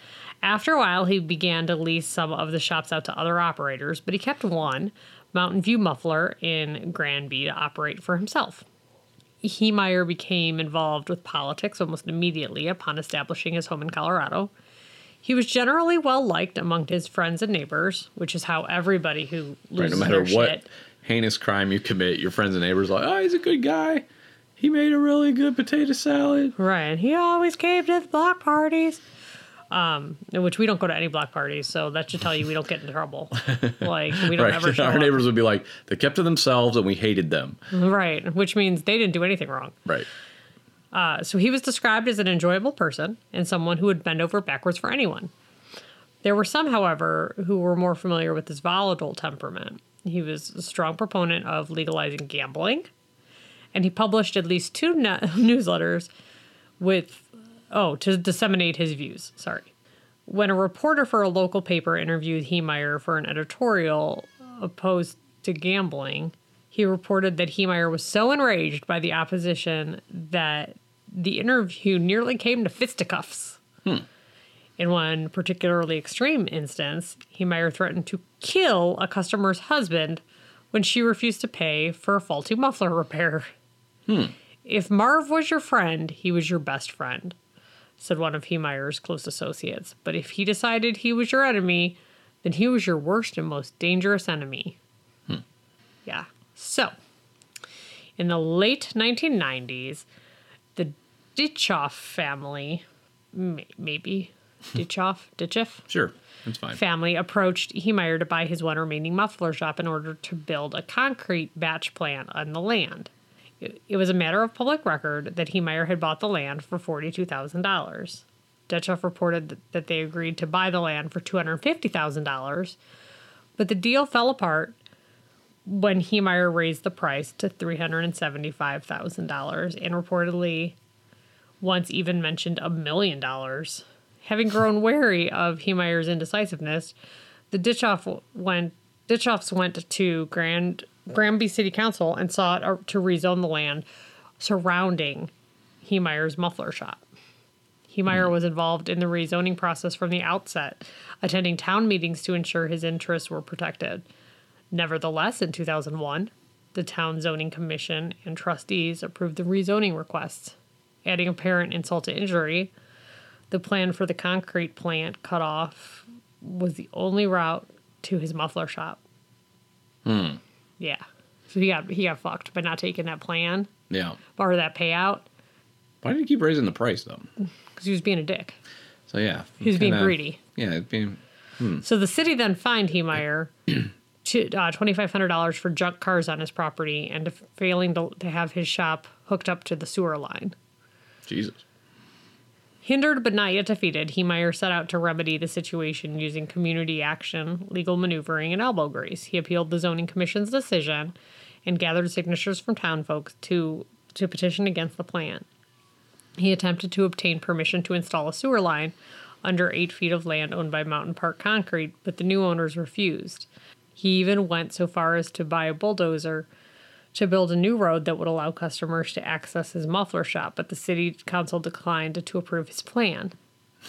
After a while, he began to lease some of the shops out to other operators, but he kept one, Mountain View Muffler, in Granby to operate for himself. Heemeyer became involved with politics almost immediately upon establishing his home in Colorado. He was generally well liked among his friends and neighbors, which is how everybody who Right, no matter what shit. heinous crime you commit, your friends and neighbors are like, oh, he's a good guy. He made a really good potato salad. Right, and he always came to the block parties. Um, in which we don't go to any block parties, so that should tell you we don't get in trouble. Like we don't Right. ever show Our up. neighbors would be like, they kept to themselves and we hated them. Right, which means they didn't do anything wrong. Right. Uh, so he was described as an enjoyable person and someone who would bend over backwards for anyone. There were some, however, who were more familiar with his volatile temperament. He was a strong proponent of legalizing gambling, and he published at least two ne- newsletters with, oh, to disseminate his views. Sorry. When a reporter for a local paper interviewed Heemeyer for an editorial opposed to gambling, he reported that Heemeyer was so enraged by the opposition that the interview nearly came to fisticuffs. Hmm. In one particularly extreme instance, Heemeyer threatened to kill a customer's husband when she refused to pay for a faulty muffler repair. Hmm. If Marv was your friend, he was your best friend, said one of Heemeyer's close associates. But if he decided he was your enemy, then he was your worst and most dangerous enemy. Hmm. Yeah. So, in the late 1990s, the Ditchoff family, may- maybe hmm. Ditchoff, Ditchoff Sure, that's fine. family approached Heemeyer to buy his one remaining muffler shop in order to build a concrete batch plant on the land. It, was a matter of public record that Heemeyer had bought the land for $42,000. Detchoff reported that, that they agreed to buy the land for $250,000, but the deal fell apart when Heemeyer raised the price to $375,000 and reportedly once even mentioned a million dollars. Having grown wary of Heemeyer's indecisiveness, the Ditchoff went Ditchoffs went to Grand Granby City Council and sought uh, to rezone the land surrounding Heemeyer's muffler shop. Heemeyer was involved in the rezoning process from the outset, attending town meetings to ensure his interests were protected. Nevertheless, in 2001, the town zoning commission and trustees approved the rezoning requests. Adding apparent insult to injury, the plan for the concrete plant cut off was the only route to his muffler shop. Hmm. Yeah. So he got he got fucked by not taking that plan Yeah. or that payout Why did he keep raising the price though? because he was being a dick. So yeah, He was being kinda- greedy. Yeah, it'd be So the city then fined Heemeyer to uh, twenty five hundred dollars for junk cars on his property and to failing to, to have his shop hooked up to the sewer line. Jesus. Hindered but not yet defeated, Heemeyer set out to remedy the situation using community action, legal maneuvering, and elbow grease. He appealed the zoning commission's decision and gathered signatures from town folks to to petition against the plan. He attempted to obtain permission to install a sewer line under eight feet of land owned by Mountain Park Concrete, but the new owners refused. He even went so far as to buy a bulldozer to build a new road that would allow customers to access his muffler shop, but the city council declined to approve his plan.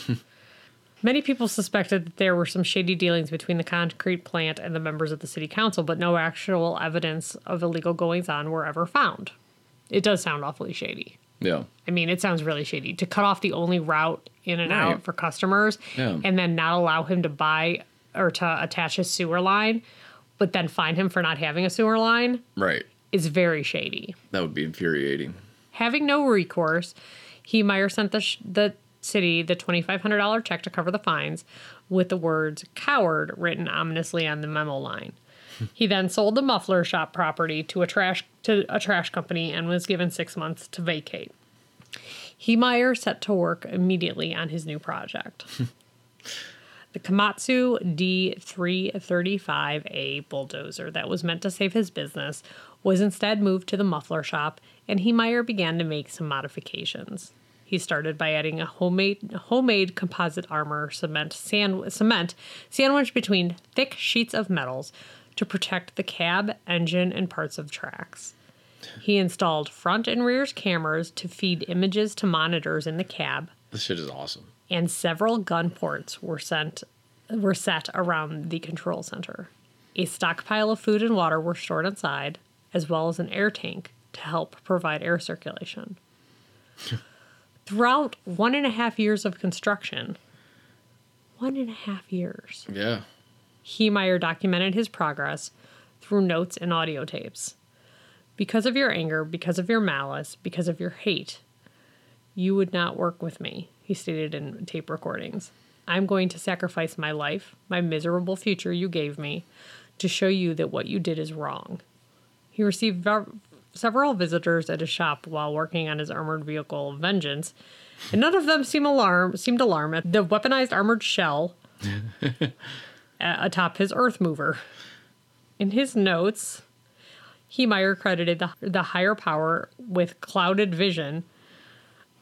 Many people suspected that there were some shady dealings between the concrete plant and the members of the city council, but no actual evidence of illegal goings on were ever found. It does sound awfully shady. Yeah. I mean, it sounds really shady to cut off the only route in and Right. out for customers Yeah. and then not allow him to buy or to attach his sewer line, but then fine him for not having a sewer line Right. Is very shady. That would be infuriating. Having no recourse, Heemeyer sent the, sh- the city the $2,500 check to cover the fines with the words coward written ominously on the memo line. he then sold the muffler shop property to a trash to a trash company and was given six months to vacate. Heemeyer set to work immediately on his new project. The Komatsu D335A bulldozer that was meant to save his business was instead moved to the muffler shop, and Heemeyer began to make some modifications. He started by adding a homemade homemade composite armor cement sand, cement sandwiched between thick sheets of metals to protect the cab, engine, and parts of tracks. He installed front and rear cameras to feed images to monitors in the cab, This shit is awesome. and several gun ports were sent were set around the control center. A stockpile of food and water were stored inside, as well as an air tank to help provide air circulation. Throughout one and a half years of construction, one and a half years, Yeah. Heemeyer documented his progress through notes and audio tapes. Because of your anger, because of your malice, because of your hate, you would not work with me, he stated in tape recordings. I'm going to sacrifice my life, my miserable future you gave me, to show you that what you did is wrong. He received ver- several visitors at his shop while working on his armored vehicle Vengeance, and none of them seemed alarmed. Seemed alarmed at the weaponized armored shell atop his earth mover. In his notes, he Heemeyer credited the, the higher power with clouded vision.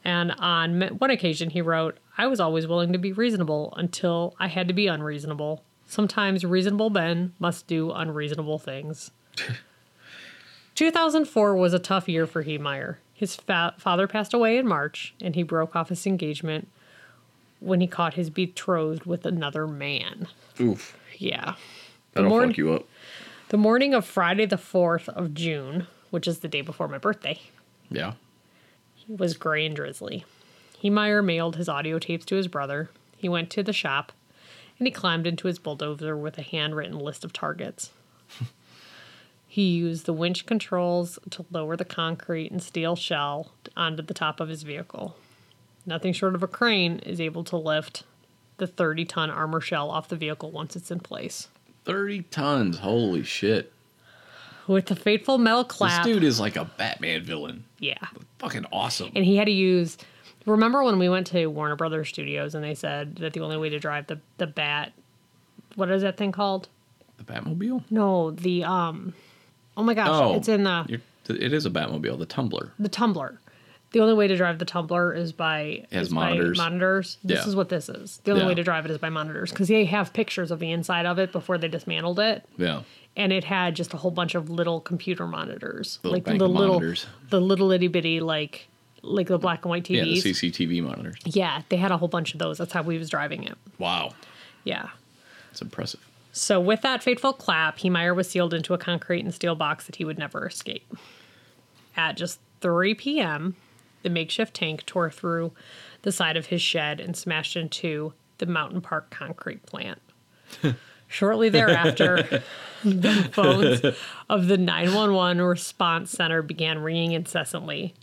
And on one occasion, he wrote, I was always willing to be reasonable until I had to be unreasonable. Sometimes reasonable men must do unreasonable things. 2004 was a tough year for Heemeyer. His fa- father passed away in March, and he broke off his engagement when he caught his betrothed with another man. Oof. Yeah. That'll morn- fuck you up. The morning of Friday the 4th of June, which is the day before my birthday, Yeah. He was gray and drizzly. Heemeyer mailed his audio tapes to his brother. He went to the shop and he climbed into his bulldozer with a handwritten list of targets. he used the winch controls to lower the concrete and steel shell onto the top of his vehicle. Nothing short of a crane is able to lift the 30 ton armor shell off the vehicle once it's in place. 30 tons. Holy shit. With the fateful metal clap. This dude is like a Batman villain. yeah. Fucking awesome. and he had to use remember when we went to warner brothers studios and they said that the only way to drive the the bat what is that thing called The Batmobile? no the um oh my gosh Oh. it's in uh, the it is a Batmobile, the Tumbler. the tumbler the only way to drive the tumbler is by has is by monitors. monitors this Yeah. is what this is the only Yeah. way to drive it is by monitors because they have pictures of the inside of it before they dismantled it Yeah. and it had just a whole bunch of little computer monitors Little like the little monitors. the little itty bitty like like the black and white TVs. Yeah, the CCTV monitors. Yeah, they had a whole bunch of those. That's how we was driving it. Wow. Yeah. It's impressive. So with that fateful clap, Heemeyer was sealed into a concrete and steel box that he would never escape. At just 3 p.m., the makeshift tank tore through the side of his shed and smashed into the Mountain Park concrete plant. Shortly thereafter, the phones of the 911 response center began ringing incessantly.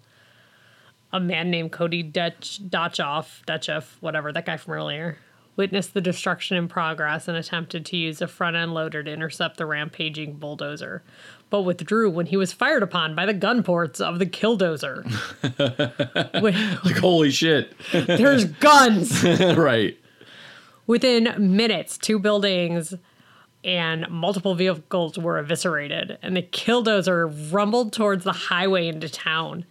A man named Cody Dutch, Dutchoff, Dutchoff, whatever, that guy from earlier, witnessed the destruction in progress and attempted to use a front end loader to intercept the rampaging bulldozer, but withdrew when he was fired upon by the gun ports of the killdozer. Like, holy shit. There's guns! right. Within minutes, two buildings and multiple vehicles were eviscerated, and the killdozer rumbled towards the highway into town.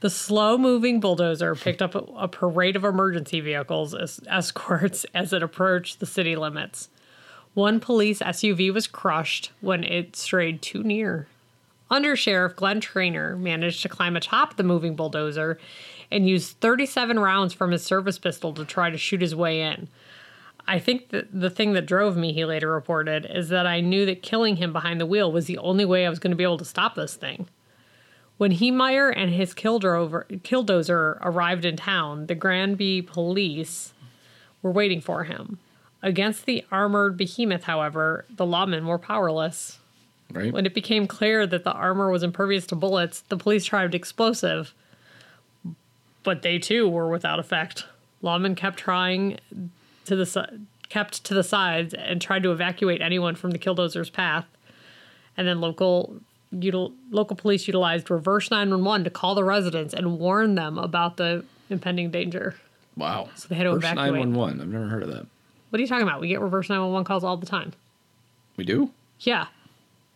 The slow moving bulldozer picked up a, a parade of emergency vehicles as escorts as it approached the city limits. One police SUV was crushed when it strayed too near. Undersheriff Glenn Trainor managed to climb atop the moving bulldozer and used 37 rounds from his service pistol to try to shoot his way in. I think that the thing that drove me, he later reported, is that I knew that killing him behind the wheel was the only way I was going to be able to stop this thing. When Heemeyer and his killdozer arrived in town, the Granby police were waiting for him. Against the armored behemoth, however, the lawmen were powerless. Right. When it became clear that the armor was impervious to bullets, the police tried explosive, but they too were without effect. Lawmen kept trying to the si- kept to the sides and tried to evacuate anyone from the killdozer's path. And then local util, local police utilized reverse 911 to call the residents and warn them about the impending danger. wow. So they had to First evacuate. 911. I've never heard of that. What are you talking about? We get reverse 911 calls all the time. We do? Yeah.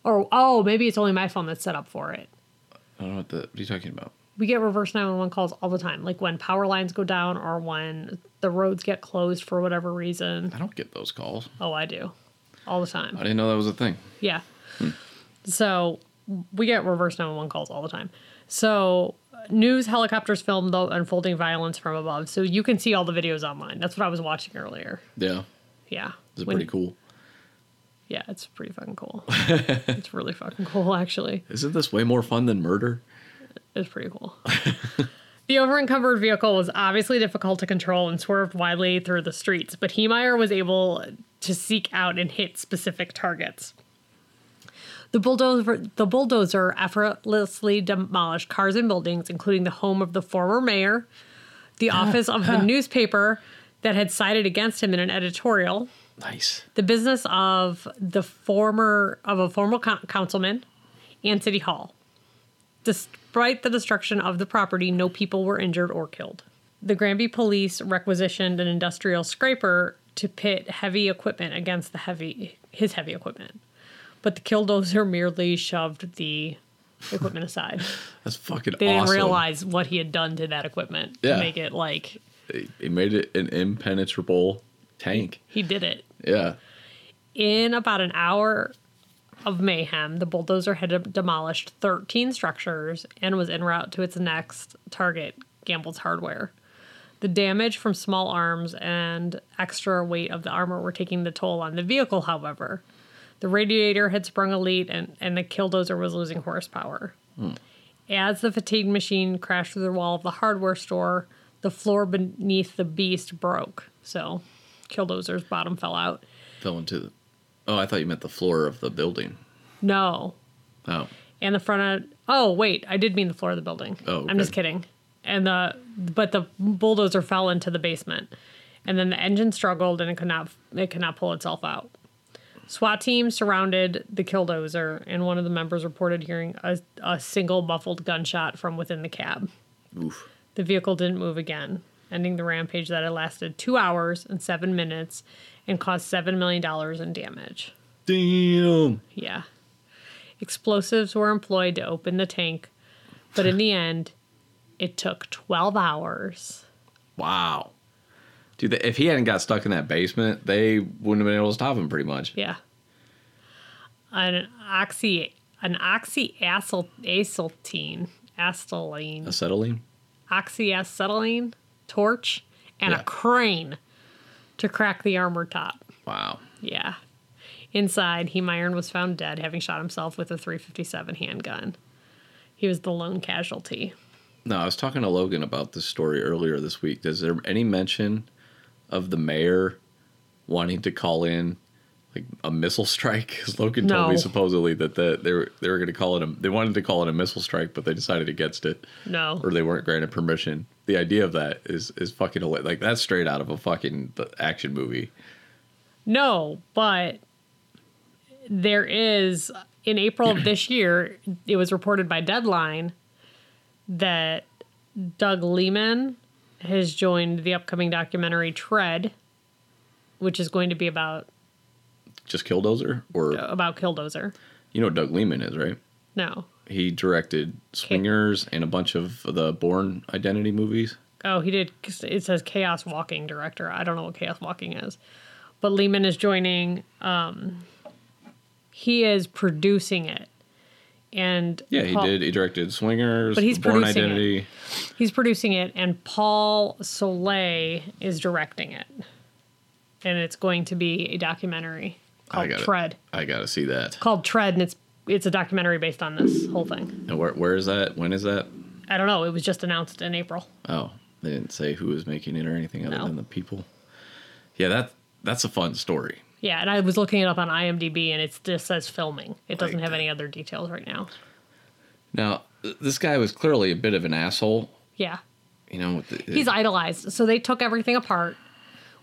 Or oh, maybe it's only my phone that's set up for it. I don't know what the. What are you talking about? we get reverse 911 calls all the time like when power lines go down or when the roads get closed for whatever reason I don't get those calls. oh i do all the time I didn't know that was a thing. yeah hmm. so we get reverse 911 calls all the time so news helicopters film the unfolding violence from above so you can see all the videos online that's what i was watching earlier Yeah. yeah It's pretty cool. yeah it's pretty fucking cool it's really fucking cool actually Isn't this way more fun than murder? It's pretty cool. the over-encumbered vehicle was obviously difficult to control and swerved widely through the streets, but Heemeyer was able to seek out and hit specific targets. The bulldozer, the bulldozer effortlessly demolished cars and buildings, including the home of the former mayor, the office of the newspaper that had sided against him in an editorial, Nice. the business of the former of a former coun- councilman, and city hall. Despite the destruction of the property, no people were injured or killed. The Granby police requisitioned an industrial scraper to pit heavy equipment against the heavy his heavy equipment, but the killdozer merely shoved the equipment aside. That's fucking They didn't realize what he had done to that equipment Yeah. to make it like They, they made it an impenetrable tank. he did it. Yeah. In about an hour of mayhem, the bulldozer had demolished 13 structures and was en route to its next target, Gamble's Hardware. The damage from small arms and extra weight of the armor were taking the toll on the vehicle, however. The radiator had sprung a leak and, and the killdozer was losing horsepower. As the fatigue machine crashed through the wall of the hardware store, the floor beneath the beast broke. So, killdozer's bottom fell out. Fell into the. Oh, I thought you meant the floor of the building. No, Oh, and the front of oh wait i did mean the floor of the building Oh, i'm just kidding and the but the bulldozer fell into the basement and then the engine struggled and it could not it could not pull itself out swat team surrounded the killdozer and one of the members reported hearing a, a single muffled gunshot from within the cab oof. the vehicle didn't move again ending the rampage that had lasted two hours and seven minutes and caused seven million dollars in damage Damn. yeah. Explosives were employed to open the tank, but in the end, it took 12 hours. Wow. Dude, if he hadn't got stuck in that basement, they wouldn't have been able to stop him pretty much. Yeah. An oxy an oxyacetylene, acetylene, Acetylene? oxyacetylene torch and Yeah. a crane to crack the armor top. Wow. Yeah. Inside, Heemeyer was found dead, having shot himself with a 357 handgun. He was the lone casualty. No, I was talking to Logan about this story earlier this week. Is there any mention of the mayor wanting to call in like a missile strike? Because Logan told me supposedly that the, they were they were going to call it a they wanted to call it a missile strike, but they decided against it, No. or they weren't granted permission. The idea of that is is fucking hilarious. like that's straight out of a fucking action movie. No, but there is in April of this year, it was reported by Deadline that Doug Liman has joined the upcoming documentary Tread, which is going to be about Just Killdozer, or about Killdozer. you know what Doug Liman is, right? No. He directed Swingers and a bunch of the Bourne Identity movies. Oh, he did. It says Chaos Walking director. I don't know what Chaos Walking is, but Liman is joining. Um, he is producing it, and Yeah, he did. He directed Swingers, But he's Bourne producing it. Identity. He's producing it, and Paul Solet is directing it, and it's going to be a documentary I called got Tread. I gotta see that. Called Tread, and it's it's a documentary based on this whole thing. And where where is that? When is that? I don't know. It was just announced in April. Oh, they didn't say who was making it or anything other No. than the people. Yeah, that that's a fun story. Yeah, and I was looking it up on IMDb, and it just says filming. It doesn't Like- have any other details right now. Now, this guy was clearly a bit of an asshole. Yeah. You know, the, He's idolized. So they took everything apart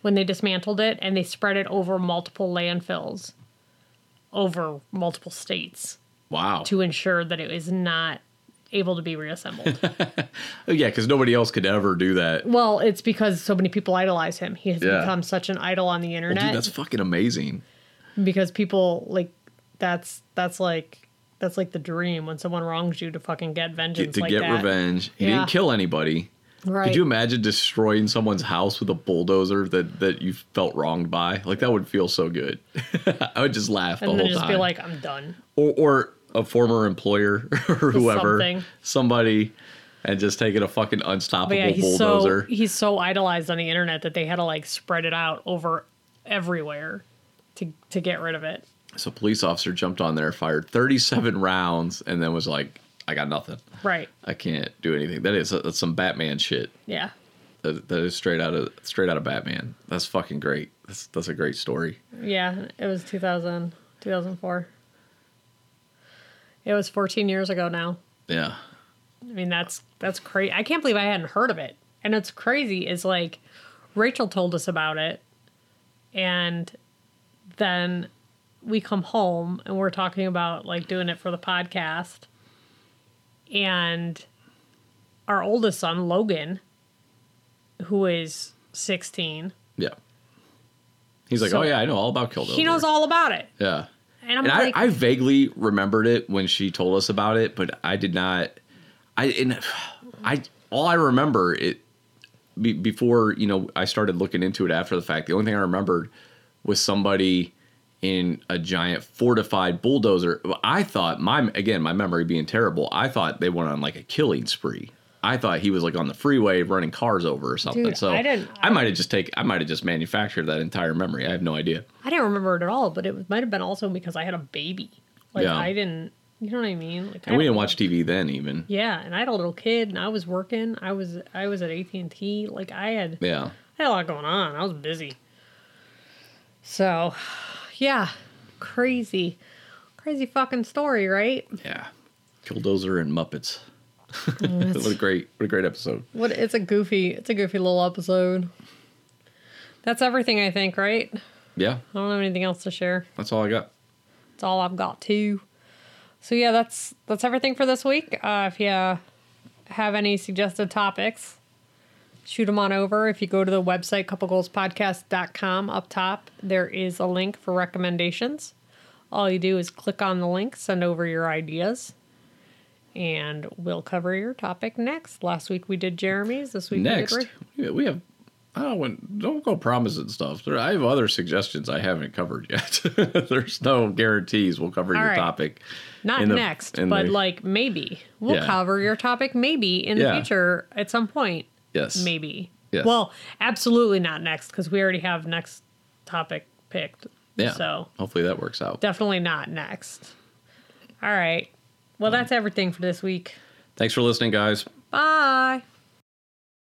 when they dismantled it and they spread it over multiple landfills over multiple states wow. to ensure that it was not able to be reassembled. Oh, yeah, because nobody else could ever do that. well, it's because so many people idolize him. He has Yeah. become such an idol on the Well, internet dude, that's fucking amazing. because people like that's that's like that's like the dream when someone wrongs you to fucking get vengeance Get, to like get that. revenge. He Yeah. didn't kill anybody. Right. Could you imagine destroying someone's house with a bulldozer that that you felt wronged by? Like that would feel so good. I would just laugh the and whole then just time. be like, I'm done. or, or a former employer or whoever, Something. somebody, and just taking a fucking unstoppable yeah, he's bulldozer. so he's so idolized on the internet that they had to like spread it out over everywhere to to get rid of it. So, police officer jumped on there, fired 37 rounds, and then was like, "I got nothing. Right. I can't do anything." That is that's some Batman shit. Yeah. That, that is straight out of straight out of Batman. That's fucking great. That's that's a great story. Yeah. It was 2000, 2004. It was 14 years ago now. Yeah. I mean, that's that's crazy. I can't believe I hadn't heard of it. And it's crazy is like Rachel told us about it, and then we come home and we're talking about like doing it for the podcast, and our oldest son Logan, who is sixteen, Yeah. He's like, So- "Oh yeah, I know all about Killdozer." he knows all about it, Yeah. And and like, I, I vaguely remembered it when she told us about it, but I did not. I and I all I remember it be, before you know I started looking into it after the fact. The only thing I remembered was somebody in a giant fortified bulldozer. I thought my again my memory being terrible. I thought they went on like a killing spree. I thought he was like on the freeway running cars over or something. Dude, so I didn't- I might have just take I might have just manufactured that entire memory. I have no idea. I didn't remember it at all, but it might have been also because I had a baby. Like Yeah. I didn't, you know what I mean? Like I And we didn't watch TV then even. Yeah, and I had a little kid, and I was working. I was I was at AT and T. Like I had Yeah. I had a lot going on. I was busy. So, yeah, crazy, crazy fucking story, right? Yeah. Killdozer and Muppets. What a great what a great episode. What? It's a goofy, it's a goofy little episode. That's everything, I think, right? Yeah, I don't have anything else to share. that's all I got. That's all I've got too. So yeah, that's that's everything for this week. Uh, if you have any suggested topics, shoot them on over. If you go to the website couplegoalspodcast.com up top, there is a link for recommendations. All you do is click on the link, send over your ideas, and we'll cover your topic next. Last week we did Jeremy's. This week Next, we we have. I don't want, don't go promising stuff. There, I have other suggestions I haven't covered yet. There's no guarantees we'll cover All your right. topic. Not the- next, but the- like maybe we'll Yeah. cover your topic maybe in the future at some point. Yes, Maybe. Yes. Well, absolutely not next because we already have next topic picked. Yeah. So hopefully that works out. definitely not next. All right. Well, that's everything for this week. Thanks for listening, guys. Bye.